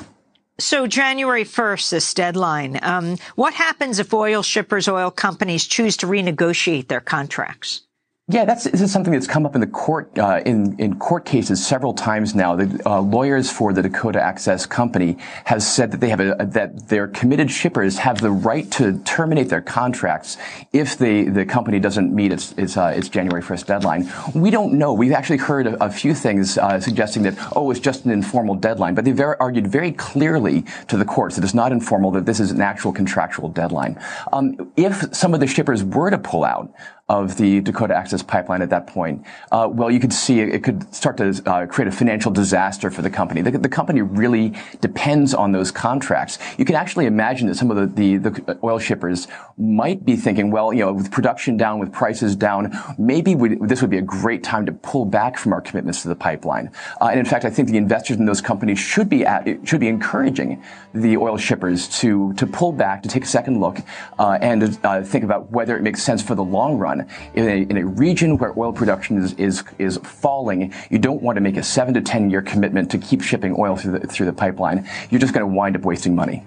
So January 1st, this deadline. Um, what happens if oil shippers, oil companies choose to renegotiate their contracts? Yeah, that's this is something that's come up in the court uh, in in court cases several times now. The uh, lawyers for the Dakota Access Company have said that they have a, that their committed shippers have the right to terminate their contracts if the the company doesn't meet its its, uh, its January first deadline. We don't know. We've actually heard a, a few things uh, suggesting that oh, it's just an informal deadline, but they've argued very clearly to the courts that it's not informal. That this is an actual contractual deadline. Um, if some of the shippers were to pull out of the Dakota Access Pipeline at that point, uh, well, you could see it could start to uh, create a financial disaster for the company. The, the, company really depends on those contracts. You can actually imagine that some of the, the, the, oil shippers might be thinking, well, you know, with production down, with prices down, maybe we, this would be a great time to pull back from our commitments to the pipeline. Uh, and in fact, I think the investors in those companies should be at, should be encouraging the oil shippers to to pull back, to take a second look, uh, and uh, think about whether it makes sense for the long run in a, in a region where oil production is, is, is falling, you don't want to make a seven to 10 year commitment to keep shipping oil through the, through the pipeline. You're just going to wind up wasting money.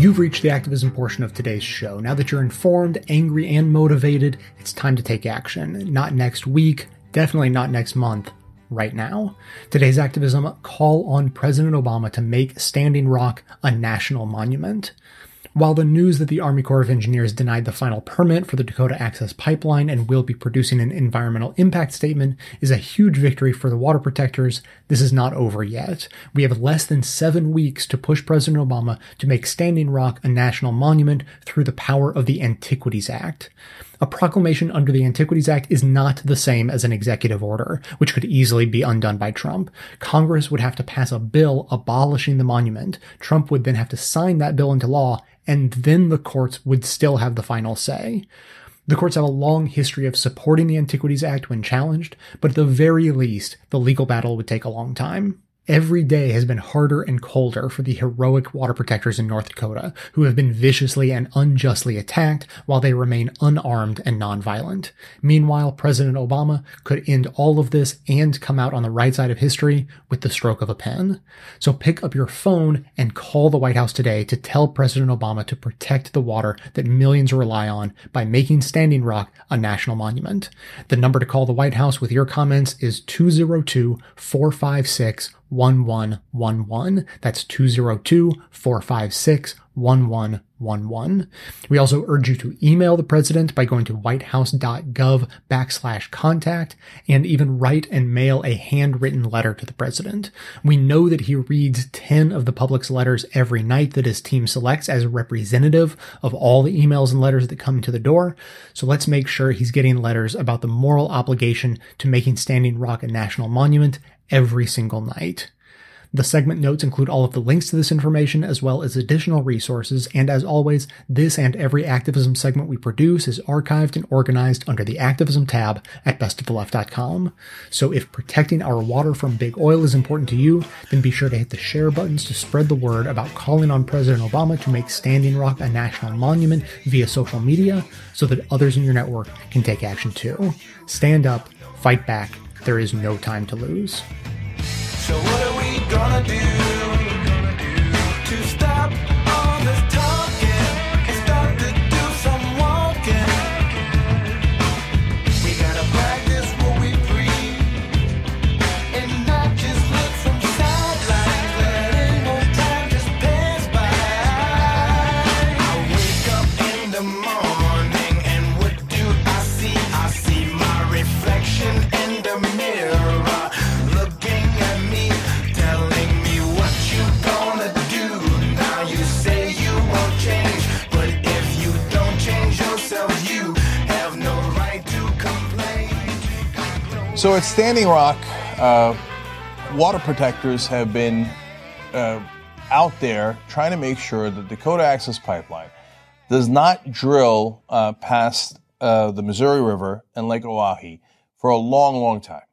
You've reached the activism portion of today's show. Now that you're informed, angry, and motivated, it's time to take action. Not next week, definitely not next month, right now. Today's activism call on President Obama to make Standing Rock a national monument. While the news that the Army Corps of Engineers denied the final permit for the Dakota Access Pipeline and will be producing an environmental impact statement is a huge victory for the water protectors, this is not over yet. We have less than seven weeks to push President Obama to make Standing Rock a national monument through the power of the Antiquities Act. A proclamation under the Antiquities Act is not the same as an executive order, which could easily be undone by Trump. Congress would have to pass a bill abolishing the monument. Trump would then have to sign that bill into law, and then the courts would still have the final say. The courts have a long history of supporting the Antiquities Act when challenged, but at the very least, the legal battle would take a long time. Every day has been harder and colder for the heroic water protectors in North Dakota, who have been viciously and unjustly attacked while they remain unarmed and nonviolent. Meanwhile, President Obama could end all of this and come out on the right side of history with the stroke of a pen. So pick up your phone and call the White House today to tell President Obama to protect the water that millions rely on by making Standing Rock a national monument. The number to call the White House with your comments is 202 456 1111. That's 202 456 1111. We also urge you to email the president by going to whitehouse.gov backslash contact and even write and mail a handwritten letter to the president. We know that he reads 10 of the public's letters every night that his team selects as representative of all the emails and letters that come to the door. So let's make sure he's getting letters about the moral obligation to making Standing Rock a national monument every single night. The segment notes include all of the links to this information as well as additional resources, and as always, this and every activism segment we produce is archived and organized under the activism tab at bestoftheleft.com. So if protecting our water from big oil is important to you, then be sure to hit the share buttons to spread the word about calling on President Obama to make Standing Rock a national monument via social media so that others in your network can take action too. Stand up, fight back, there is no time to lose. So what are we gonna do So at Standing Rock, uh, water protectors have been uh, out there trying to make sure that Dakota Access Pipeline does not drill uh, past uh, the Missouri River and Lake Oahe for a long, long time.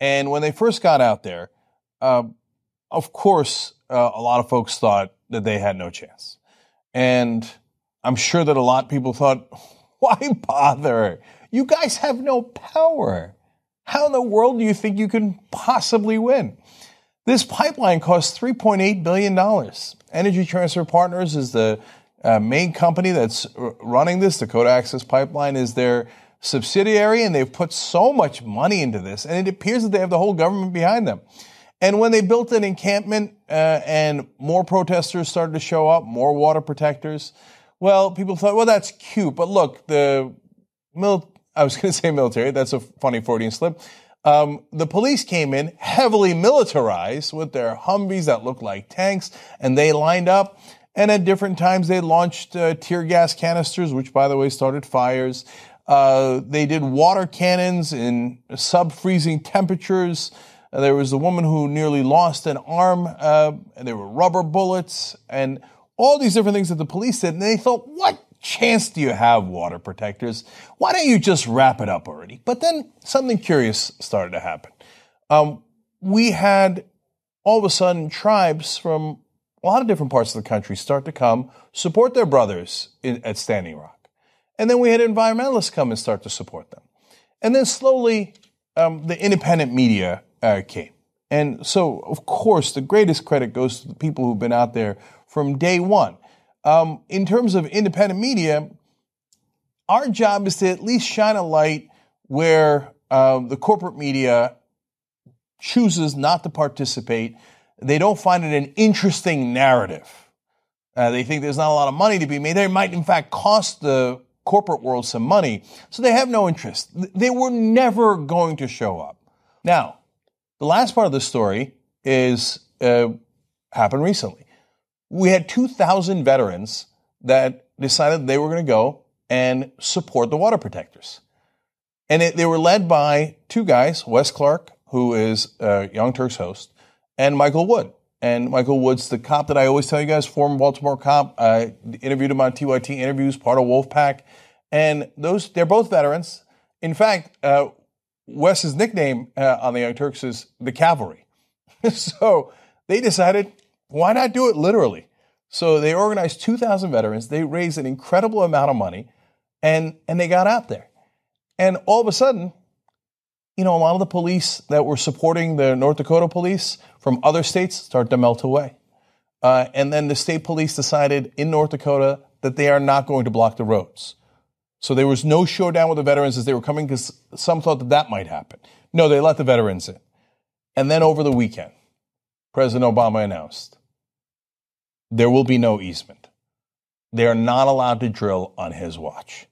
And when they first got out there, uh, of course, uh, a lot of folks thought that they had no chance. And I'm sure that a lot of people thought, *laughs* why bother? You guys have no power. How in the world do you think you can possibly win? This pipeline costs $3.8 billion. Energy Transfer Partners is the uh, main company that's running this. Dakota Access Pipeline is their subsidiary, and they've put so much money into this, and it appears that they have the whole government behind them. And when they built an encampment uh, and more protesters started to show up, more water protectors, well, people thought, well, that's cute. But look, the mil- I was *laughs* going to say military. That's a funny Freudian slip. Um, the police came in heavily militarized with their Humvees that looked like tanks, and they lined up. And at different times, they launched uh, tear gas canisters, which, by the way, started fires. Uh, they did water cannons in sub freezing temperatures. Uh, there was a woman who nearly lost an arm, uh, and there were rubber bullets, and all these different things that the police did. And they thought, what chance do you have, water protectors? Why don't you just wrap it up already? But then something curious started to happen. Um, we had all of a sudden tribes from a lot of different parts of the country start to come support their brothers in, at Standing Rock. And then we had environmentalists come and start to support them. And then slowly, um, the independent media uh, came. And so, of course, the greatest credit goes to the people who've been out there from day one. Um, in terms of independent media, our job is to at least shine a light where uh, the corporate media chooses not to participate. They don't find it an interesting narrative. Uh, they think there's not a lot of money to be made. They might, in fact, cost the corporate world some money. So they have no interest. They were never going to show up. Now, the last part of the story is uh, happened recently we had 2,000 veterans that decided they were going to go and support the water protectors. And it, they were led by two guys, Wes Clark, who is Young Turks host, and Michael Wood. And Michael Wood's the cop that I always tell you guys, former Baltimore cop. I interviewed him on TYT interviews, part of Wolf PAC. And those, they're both veterans. In fact, uh, Wes's nickname uh, on the Young Turks is the Cavalry. *laughs* so they decided why not do it literally? So they organized 2,000 veterans. They raised an incredible amount of money and, and they got out there. And all of a sudden, you know, a lot of the police that were supporting the North Dakota police from other states started to melt away. Uh, and then the state police decided in North Dakota that they are not going to block the roads. So there was no showdown with the veterans as they were coming because some thought that that might happen. No, they let the veterans in. And then over the weekend, President Obama announced there will be no easement. They are not allowed to drill on his watch.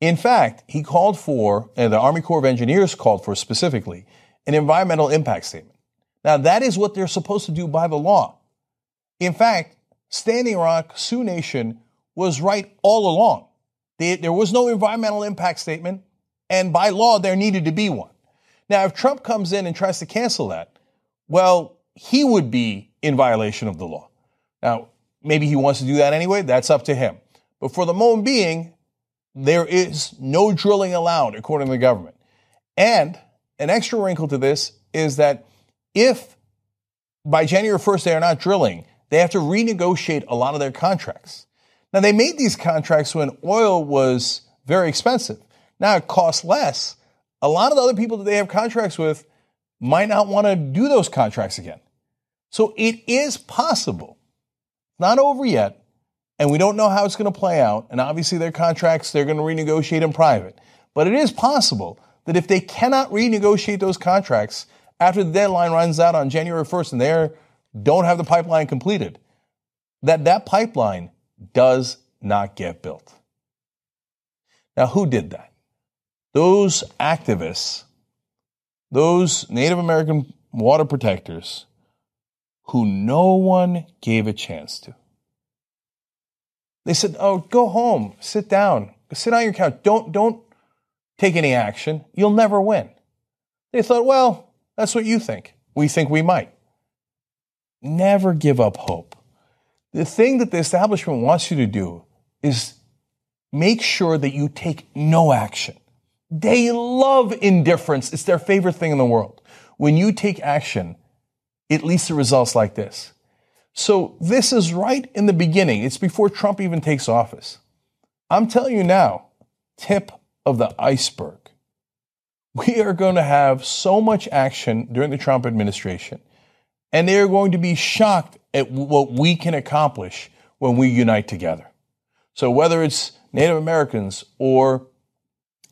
In fact, he called for, and the Army Corps of Engineers called for specifically, an environmental impact statement. Now, that is what they're supposed to do by the law. In fact, Standing Rock, Sioux Nation was right all along. They, there was no environmental impact statement, and by law, there needed to be one. Now, if Trump comes in and tries to cancel that, well, he would be in violation of the law. Now, maybe he wants to do that anyway. That's up to him. But for the moment being, there is no drilling allowed according to the government. And an extra wrinkle to this is that if by January 1st they are not drilling, they have to renegotiate a lot of their contracts. Now, they made these contracts when oil was very expensive. Now it costs less. A lot of the other people that they have contracts with might not want to do those contracts again. So it is possible not over yet, and we don't know how it's going to play out. And obviously, their contracts, they're going to renegotiate in private. But it is possible that if they cannot renegotiate those contracts after the deadline runs out on January 1st and they don't have the pipeline completed, that that pipeline does not get built. Now, who did that? Those activists, those Native American water protectors who no one gave a chance to. They said, "Oh, go home, sit down, sit on your couch. Don't don't take any action. You'll never win." They thought, well, that's what you think. We think we might. Never give up hope. The thing that the establishment wants you to do is make sure that you take no action. They love indifference. It's their favorite thing in the world. When you take action, it leads to results like this. So this is right in the beginning. It's before Trump even takes office. I'm telling you now, tip of the iceberg. We are going to have so much action during the Trump administration, and they are going to be shocked at what we can accomplish when we unite together. So whether it's Native Americans or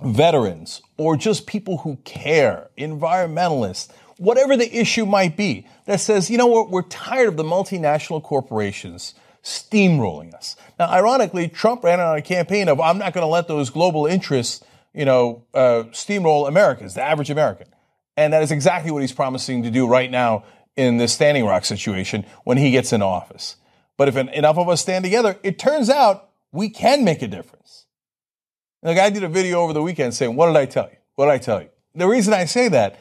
veterans or just people who care, environmentalists, whatever the issue might be, that says, you know what, we're tired of the multinational corporations steamrolling us. Now, ironically, Trump ran on a campaign of, I'm not going to let those global interests, you know, uh, steamroll Americans, the average American. And that is exactly what he's promising to do right now in this Standing Rock situation when he gets in office. But if enough of us stand together, it turns out we can make a difference. Like I did a video over the weekend saying, what did I tell you? What did I tell you? The reason I say that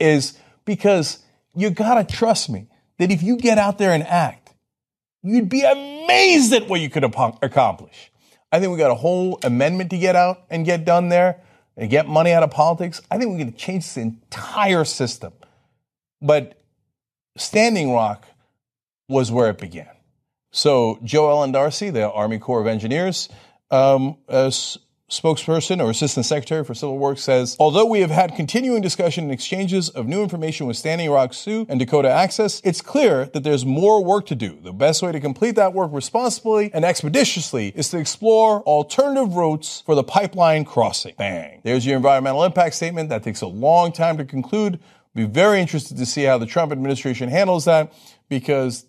is because you gotta trust me that if you get out there and act, you'd be amazed at what you could accomplish. I think we got a whole amendment to get out and get done there and get money out of politics. I think we can change this entire system. But Standing Rock was where it began. So Jo-Ellen Darcy, the Army Corps of Engineers, um, uh, spokesperson or assistant secretary for civil works says although we have had continuing discussion and exchanges of new information with standing rock sioux and dakota access it's clear that there's more work to do. The best way to complete that work responsibly and expeditiously is to explore alternative routes for the pipeline crossing. Bang. There's your environmental impact statement that takes a long time to conclude. Be very interested to see how the trump administration handles that because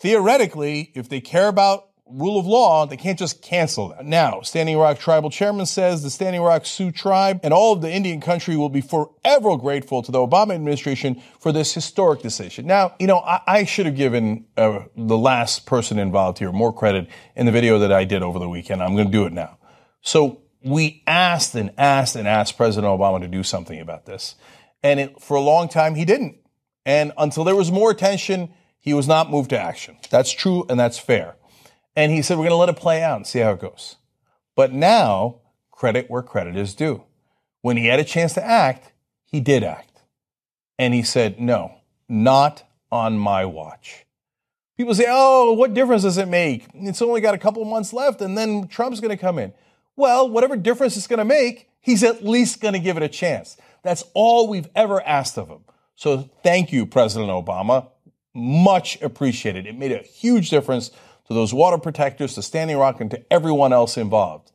theoretically if they care about rule of law, they can't just cancel that. Now, Standing Rock Tribal Chairman says the Standing Rock Sioux tribe and all of the Indian country will be forever grateful to the Obama administration for this historic decision. Now, you know, I, I should have given uh, the last person involved here more credit in the video that I did over the weekend. I'm going to do it now. So we asked and asked and asked President Obama to do something about this. And it, for a long time, he didn't. And until there was more attention, he was not moved to action. That's true and that's fair. And he said, we're going to let it play out and see how it goes. But now, credit where credit is due. When he had a chance to act, he did act. And he said, no, not on my watch. People say, oh, what difference does it make? It's only got a couple months left and then Trump's going to come in. Well, whatever difference it's going to make, he's at least going to give it a chance. That's all we've ever asked of him. So thank you, President Obama. Much appreciated. It made a huge difference to those water protectors, to Standing Rock, and to everyone else involved.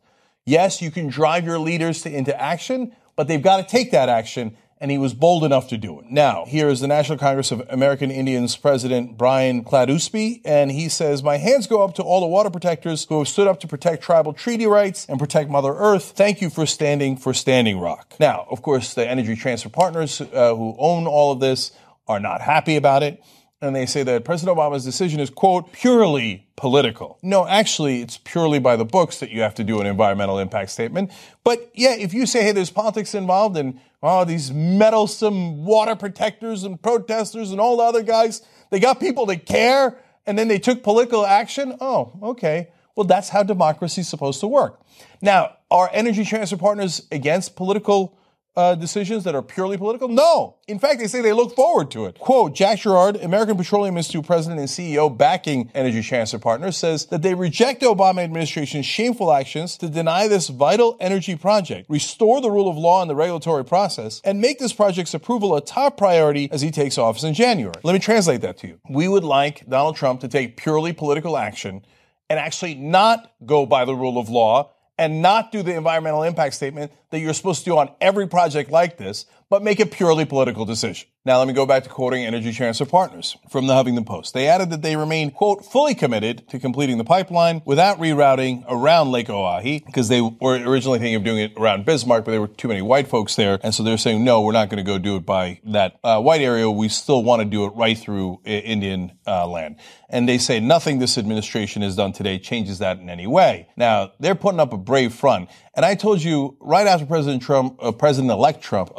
Yes, you can drive your leaders to, into action, but they've got to take that action, and he was bold enough to do it. Now, here is the National Congress of American Indians President Brian Cladoosby, and he says, My hands go up to all the water protectors who have stood up to protect tribal treaty rights and protect Mother Earth. Thank you for standing for Standing Rock. Now, of course, the Energy Transfer Partners uh, who own all of this are not happy about it and they say that President Obama's decision is, quote, purely political. No, actually, it's purely by the books that you have to do an environmental impact statement. But yeah, if you say, hey, there's politics involved and, oh, these meddlesome water protectors and protesters and all the other guys, they got people that care and then they took political action. Oh, okay. Well, that's how democracy is supposed to work. Now, are energy transfer partners against political uh, decisions that are purely political? No. In fact, they say they look forward to it. Quote, Jack Gerard, American Petroleum Institute president and CEO backing Energy Transfer Partners, says that they reject the Obama administration's shameful actions to deny this vital energy project, restore the rule of law in the regulatory process, and make this project's approval a top priority as he takes office in January. Let me translate that to you. We would like Donald Trump to take purely political action and actually not go by the rule of law and not do the environmental impact statement that you're supposed to do on every project like this, but make a purely political decision. Now let me go back to quoting Energy Transfer Partners from the Huffington Post. They added that they remain, quote, fully committed to completing the pipeline without rerouting around Lake Oahe because they were originally thinking of doing it around Bismarck, but there were too many white folks there. And so they're saying, no, we're not going to go do it by that uh, white area. We still want to do it right through uh, Indian uh, land. And they say nothing this administration has done today changes that in any way. Now they're putting up a brave front. And I told you right after President Trump, uh, President-elect Trump,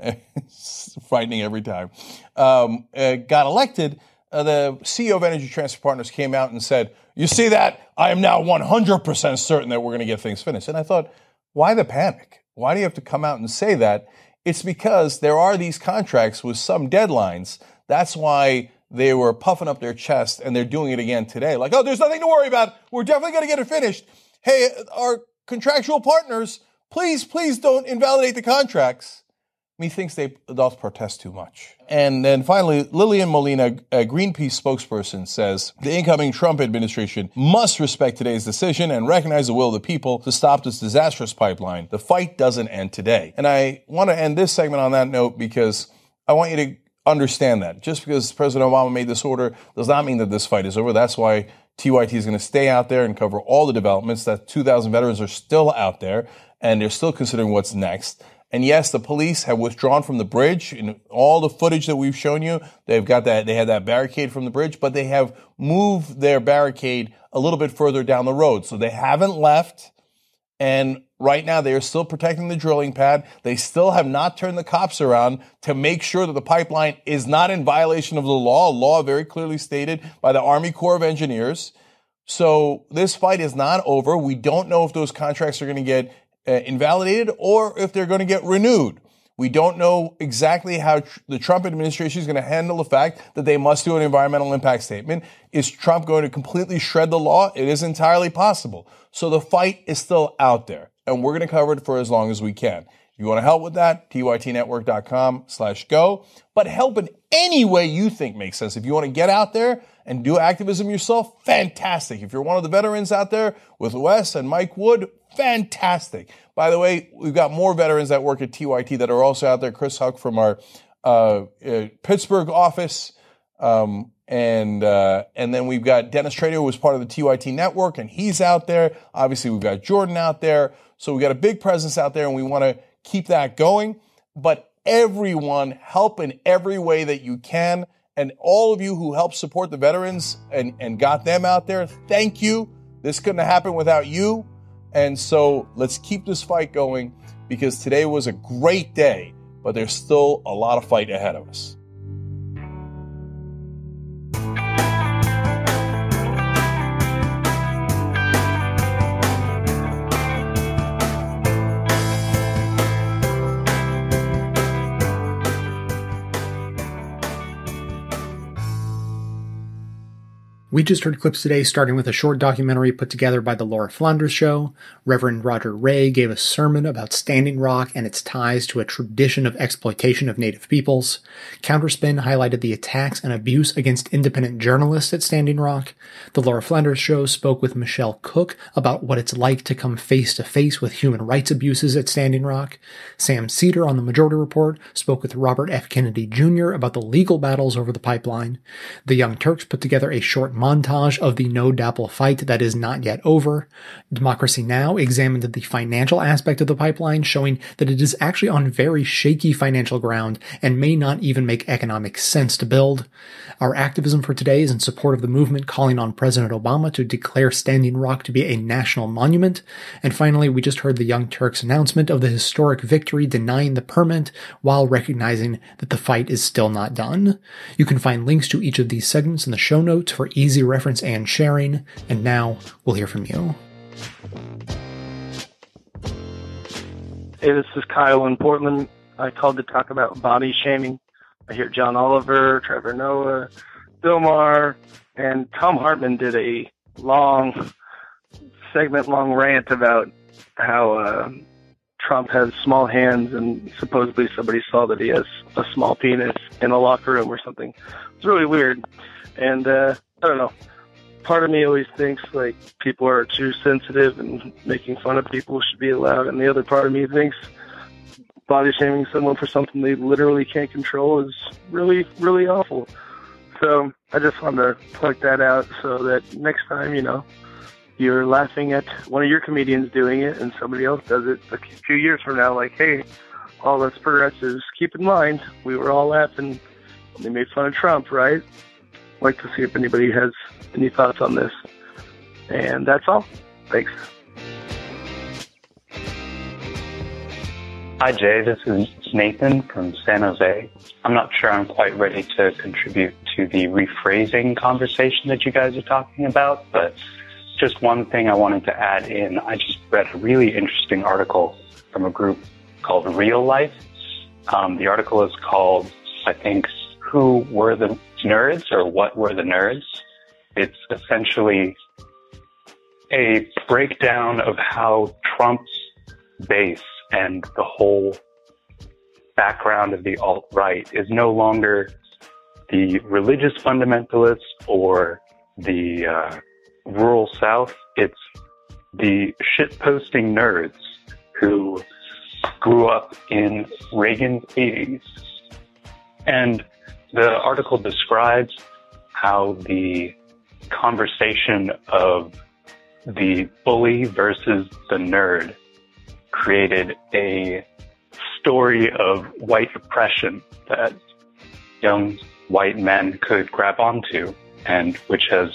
*laughs* frightening every time, um, uh, got elected, uh, the CEO of Energy Transfer Partners came out and said, You see that? I am now 100% certain that we're going to get things finished. And I thought, why the panic? Why do you have to come out and say that? It's because there are these contracts with some deadlines. That's why they were puffing up their chest and they're doing it again today. Like, oh, there's nothing to worry about. We're definitely going to get it finished. Hey, our contractual partners, please, please don't invalidate the contracts. Methinks they doth protest too much. And then finally, Lillian Molina, a Greenpeace spokesperson, says the incoming Trump administration must respect today's decision and recognize the will of the people to stop this disastrous pipeline. The fight doesn't end today. And I want to end this segment on that note because I want you to understand that. Just because President Obama made this order does not mean that this fight is over. That's why TYT is going to stay out there and cover all the developments. That 2,000 veterans are still out there and they're still considering what's next. And yes, the police have withdrawn from the bridge. In all the footage that we've shown you, they've got that, they had that barricade from the bridge, but they have moved their barricade a little bit further down the road. So they haven't left. And right now they are still protecting the drilling pad. They still have not turned the cops around to make sure that the pipeline is not in violation of the law, a law very clearly stated by the Army Corps of Engineers. So this fight is not over. We don't know if those contracts are going to get uh, invalidated or if they're going to get renewed. We don't know exactly how tr- the Trump administration is going to handle the fact that they must do an environmental impact statement. Is Trump going to completely shred the law? It is entirely possible. So the fight is still out there, and we're going to cover it for as long as we can. If you want to help with that, tytnetwork.com slash go. But help in any way you think makes sense. If you want to get out there and do activism yourself, fantastic. If you're one of the veterans out there with Wes and Mike Wood, fantastic. By the way, we've got more veterans that work at TYT that are also out there. Chris Huck from our uh, uh, Pittsburgh office. Um, and uh, and then we've got Dennis Trader, who was part of the TYT network, and he's out there. Obviously, we've got Jordan out there. So we've got a big presence out there, and we want to keep that going. But everyone help in every way that you can. And all of you who helped support the veterans and, and got them out there, thank you. This couldn't have happened without you. And so let's keep this fight going because today was a great day, but there's still a lot of fight ahead of us. We just heard clips today starting with a short documentary put together by the Laura Flanders Show. Reverend Roger Ray gave a sermon about Standing Rock and its ties to a tradition of exploitation of Native peoples. Counterspin highlighted the attacks and abuse against independent journalists at Standing Rock. The Laura Flanders Show spoke with Michelle Cook about what it's like to come face to face with human rights abuses at Standing Rock. Sam Seder on the Majority Report spoke with Robert F. Kennedy Jr. about the legal battles over the pipeline. The Young Turks put together a short montage of the no DAPL fight that is not yet over. Democracy Now! examined the financial aspect of the pipeline, showing that it is actually on very shaky financial ground and may not even make economic sense to build. Our activism for today is in support of the movement calling on President Obama to declare Standing Rock to be a national monument. And finally, we just heard the Young Turks announcement of the historic victory denying the permit while recognizing that the fight is still not done. You can find links to each of these segments in the show notes for easy easy reference and sharing. And now we'll hear from you. Hey, this is Kyle in Portland. I called to talk about body shaming. I hear John Oliver, Trevor Noah, Bill Maher, and Thom Hartmann did a long, segment long rant about how uh, Trump has small hands and supposedly somebody saw that he has a small penis in a locker room or something. It's really weird. And uh, I don't know. Part of me always thinks like people are too sensitive and making fun of people should be allowed, and the other part of me thinks body shaming someone for something they literally can't control is really, really awful. So I just wanted to point that out so that next time, you know, you're laughing at one of your comedians doing it and somebody else does it a few years from now, like, hey, all us progressives, keep in mind, we were all laughing. And they made fun of Trump, right? Like to see if anybody has any thoughts on this. And that's all. Thanks. Hi, Jay. This is Nathan from San Jose. I'm not sure I'm quite ready to contribute to the rephrasing conversation that you guys are talking about, but just one thing I wanted to add in. I just read a really interesting article from a group called Real Life. Um, the article is called, I think, Who Were the Nerds or What Were the Nerds? It's essentially a breakdown of how Trump's base and the whole background of the alt right is no longer the religious fundamentalists or the uh, rural South. It's the shitposting nerds who grew up in Reagan's 80s. And the article describes how the conversation of the bully versus the nerd created a story of white oppression that young white men could grab onto and which has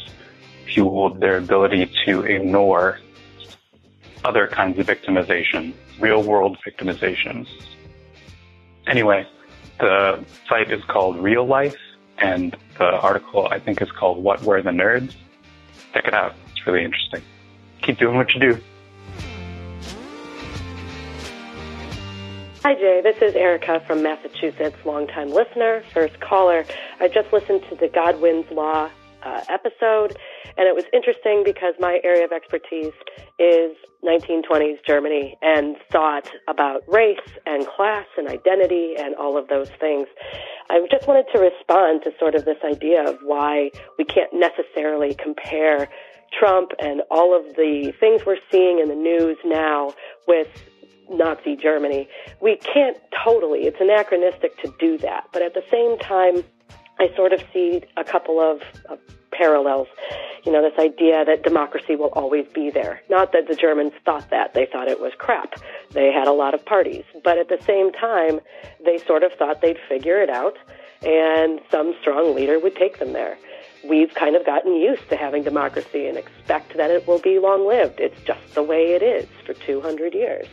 fueled their ability to ignore other kinds of victimization, real world victimization. Anyway, the site is called Real Life and the article I think is called What Were the Nerds? Check it out. It's really interesting. Keep doing what you do. Hi, Jay. This is Erica from Massachusetts, longtime listener, first caller. I just listened to the Godwin's Law uh, episode, and it was interesting because my area of expertise is 1920s Germany and thought about race and class and identity and all of those things. I just wanted to respond to sort of this idea of why we can't necessarily compare Trump and all of the things we're seeing in the news now with Nazi Germany. We can't totally, it's anachronistic to do that. But at the same time, I sort of see a couple of, parallels. You know, this idea that democracy will always be there. Not that the Germans thought that. They thought it was crap. They had a lot of parties. But at the same time, they sort of thought they'd figure it out and some strong leader would take them there. We've kind of gotten used to having democracy and expect that it will be long lived. It's just the way it is for 200 years.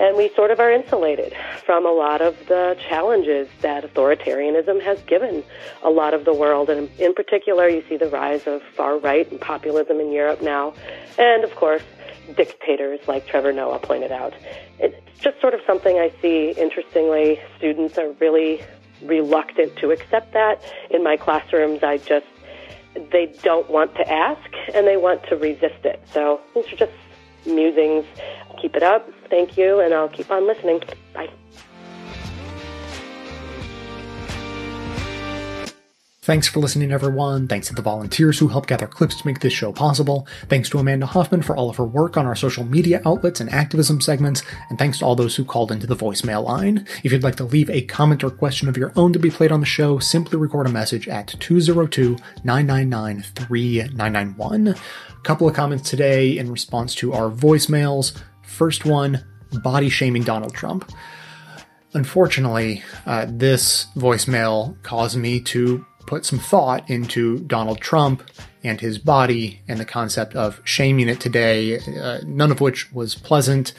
And we sort of are insulated from a lot of the challenges that authoritarianism has given a lot of the world. And in particular, you see the rise of far right and populism in Europe now. And of course, dictators like Trevor Noah pointed out. It's just sort of something I see, interestingly, students are really reluctant to accept that. In my classrooms, I just, they don't want to ask and they want to resist it. So these are just musings. Keep it up. Thank you, and I'll keep on listening. Bye. Thanks for listening, everyone. Thanks to the volunteers who help gather clips to make this show possible. Thanks to Amanda Hoffman for all of her work on our social media outlets and activism segments. And thanks to all those who called into the voicemail line. If you'd like to leave a comment or question of your own to be played on the show, simply record a message at 202 999 3991. A couple of comments today in response to our voicemails. First one body shaming Donald Trump. Unfortunately, uh, this voicemail caused me to put some thought into Donald Trump and his body and the concept of shaming it today, uh, none of which was pleasant,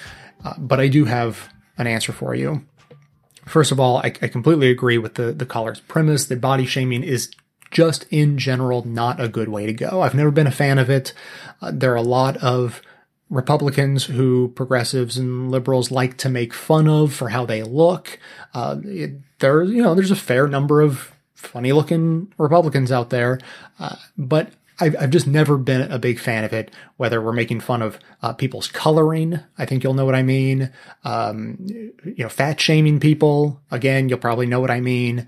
uh, but I do have an answer for you. First of all, I, I completely agree with the, the caller's premise that body shaming is just in general not a good way to go. I've never been a fan of it. Uh, there are a lot of Republicans who progressives and liberals like to make fun of for how they look. Uh, it, there, you know, there's a fair number of funny looking Republicans out there, uh, but I've, I've, just never been a big fan of it. Whether we're making fun of uh, people's coloring, I think you'll know what I mean. Um, you know, fat shaming people, again, you'll probably know what I mean.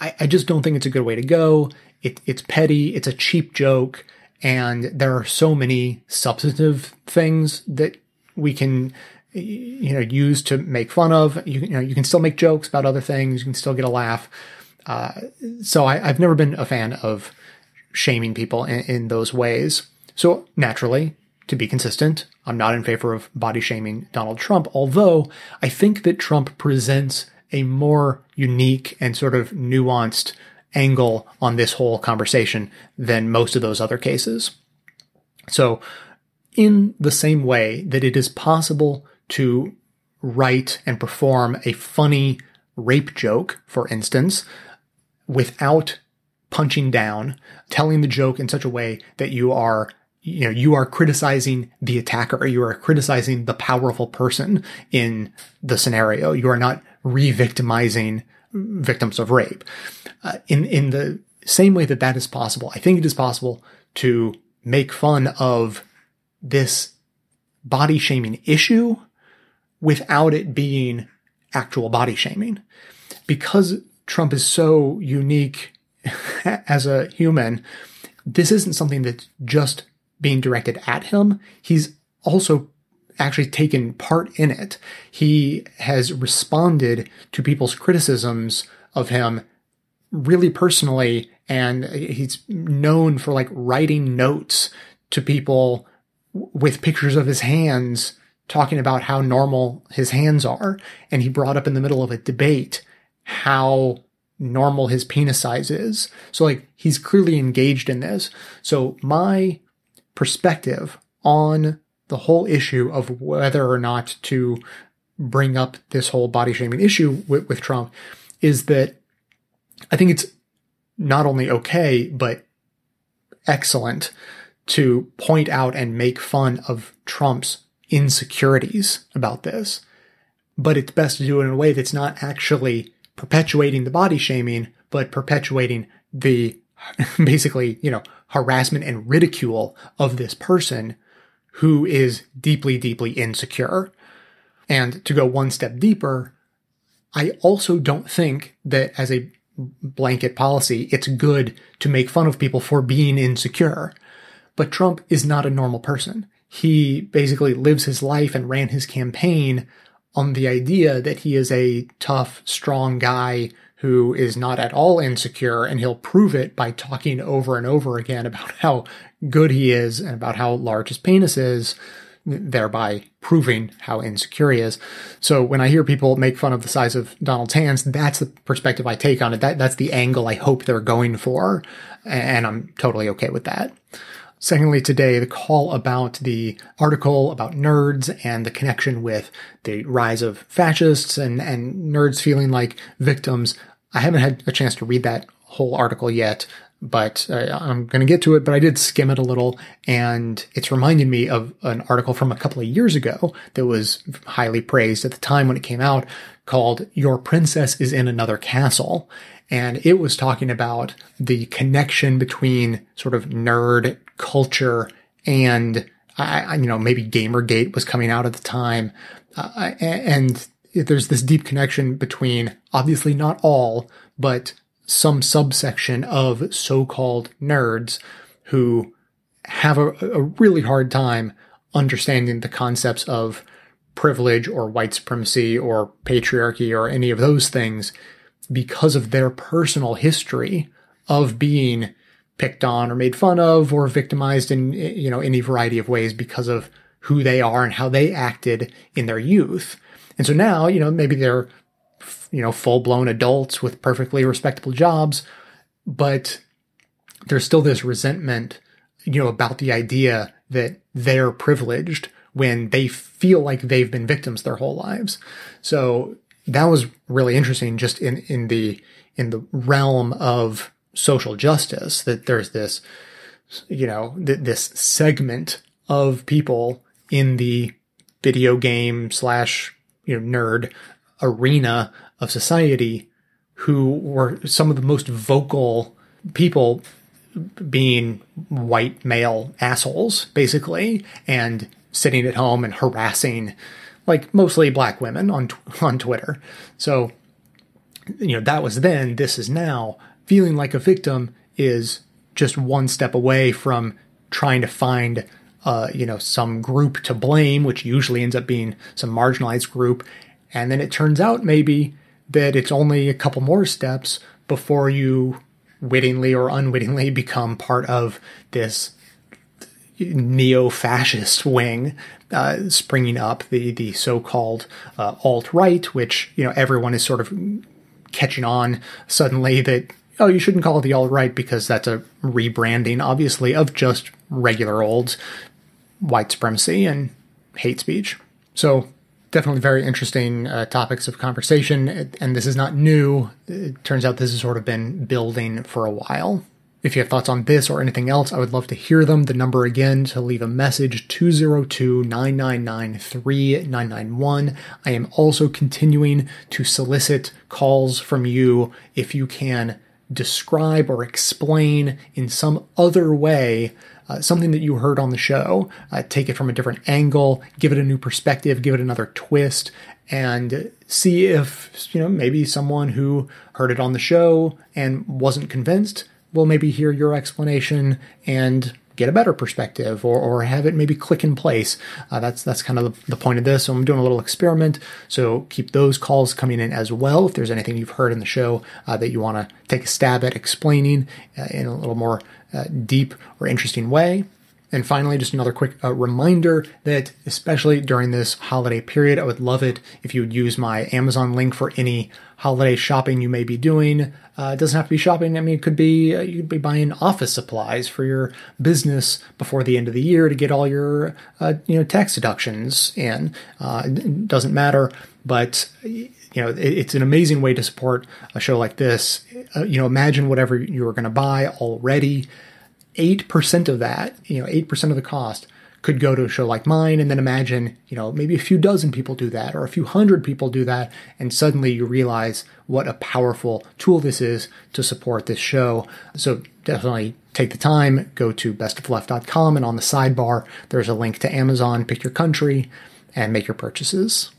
I, I just don't think it's a good way to go. It, it's petty. It's a cheap joke. And there are so many substantive things that we can, you know, use to make fun of. You, you know, you can still make jokes about other things. You can still get a laugh. Uh, so I, have never been a fan of shaming people in, in those ways. So naturally, to be consistent, I'm not in favor of body shaming Donald Trump, although I think that Trump presents a more unique and sort of nuanced angle on this whole conversation than most of those other cases. So, in the same way that it is possible to write and perform a funny rape joke, for instance, without punching down, telling the joke in such a way that you are you know, you are criticizing the attacker. You are criticizing the powerful person in the scenario. You are not re-victimizing victims of rape. Uh, in, in the same way that that is possible, I think it is possible to make fun of this body shaming issue without it being actual body shaming. Because Trump is so unique *laughs* as a human, this isn't something that's just being directed at him. He's also actually taken part in it. He has responded to people's criticisms of him really personally, and he's known for like writing notes to people with pictures of his hands talking about how normal his hands are. And he brought up in the middle of a debate how normal his penis size is. So like he's clearly engaged in this. So my perspective on the whole issue of whether or not to bring up this whole body shaming issue with, with Trump is that I think it's not only okay, but excellent to point out and make fun of Trump's insecurities about this. But it's best to do it in a way that's not actually perpetuating the body shaming, but perpetuating the *laughs* basically, you know, harassment and ridicule of this person who is deeply, deeply insecure. And to go one step deeper, I also don't think that as a blanket policy, it's good to make fun of people for being insecure. But Trump is not a normal person. He basically lives his life and ran his campaign on the idea that he is a tough, strong guy who is not at all insecure, and he'll prove it by talking over and over again about how good he is and about how large his penis is, thereby proving how insecure he is. So when I hear people make fun of the size of Donald's hands, that's the perspective I take on it. That that's the angle I hope they're going for, and I'm totally okay with that. Secondly, today, the call about the article about nerds and the connection with the rise of fascists and, and nerds feeling like victims I haven't had a chance to read that whole article yet, but uh, I'm going to get to it. But I did skim it a little, and it's reminded me of an article from a couple of years ago that was highly praised at the time when it came out called Your Princess is in Another Castle. And it was talking about the connection between sort of nerd culture and, I, you know, maybe Gamergate was coming out at the time. Uh, and there's this deep connection between obviously not all, but some subsection of so-called nerds who have a, a really hard time understanding the concepts of privilege or white supremacy or patriarchy or any of those things because of their personal history of being picked on or made fun of or victimized in you know any variety of ways because of who they are and how they acted in their youth and so now, you know, maybe they're, you know, full blown adults with perfectly respectable jobs, but there's still this resentment, you know, about the idea that they're privileged when they feel like they've been victims their whole lives. So that was really interesting just in, in the, in the realm of social justice that there's this, you know, th- this segment of people in the video game slash you know, nerd arena of society who were some of the most vocal people being white male assholes, basically, and sitting at home and harassing like mostly black women on *laughs* on Twitter. So, you know, that was then, this is now. Feeling like a victim is just one step away from trying to find uh, you know, some group to blame, which usually ends up being some marginalized group. And then it turns out maybe that it's only a couple more steps before you wittingly or unwittingly *laughs* become part of this neo-fascist wing uh, springing up, the the so-called uh, alt-right, which you know everyone is sort of catching on suddenly that oh you shouldn't call it the alt-right because that's a rebranding, obviously, of just regular old white supremacy and hate speech. So definitely very interesting uh, topics of conversation, and this is not new. It turns out this has sort of been building for a while. If you have thoughts on this or anything else, I would love to hear them. The number again to leave a message 202 999 3991. I am also continuing to solicit calls from you if you can describe or explain in some other way uh, something that you heard on the show, uh, take it from a different angle, give it a new perspective, give it another twist, and see if, you know, maybe someone who heard it on the show and wasn't convinced will maybe hear your explanation and get a better perspective or, or have it maybe click in place. Uh, that's that's kind of the, point of this. So I'm doing a little experiment. So keep those calls coming in as well. If there's anything you've heard in the show uh, that you want to take a stab at explaining uh, in a little more uh, deep or interesting way. And finally, just another quick uh, reminder that, especially during this holiday period, I would love it if you would use my Amazon link for any holiday shopping you may be doing. Uh, it doesn't have to be shopping. I mean, it could be uh, you could be buying office supplies for your business before the end of the year to get all your uh, you know tax deductions in. Uh, it doesn't matter, but you know it, it's an amazing way to support a show like this. Uh, you know, imagine whatever you were going to buy already 8% of that, you know, 8% of the cost could go to a show like mine. And then imagine, you know, maybe a few dozen people do that or a few hundred people do that. And suddenly you realize what a powerful tool this is to support this show. So definitely take the time, go to bestofleft.com and on the sidebar, there's a link to Amazon, pick your country and make your purchases.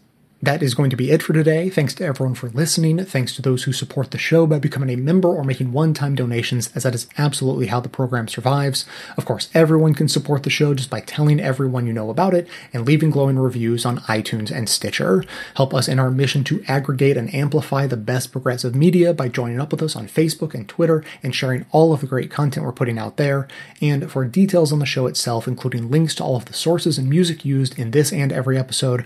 That is going to be it for today. Thanks to everyone for listening. Thanks to those who support the show by becoming a member or making one time donations, as that is absolutely how the program survives. Of course, everyone can support the show just by telling everyone you know about it and leaving glowing reviews on iTunes and Stitcher. Help us in our mission to aggregate and amplify the best progressive media by joining up with us on Facebook and Twitter and sharing all of the great content we're putting out there. And for details on the show itself, including links to all of the sources and music used in this and every episode,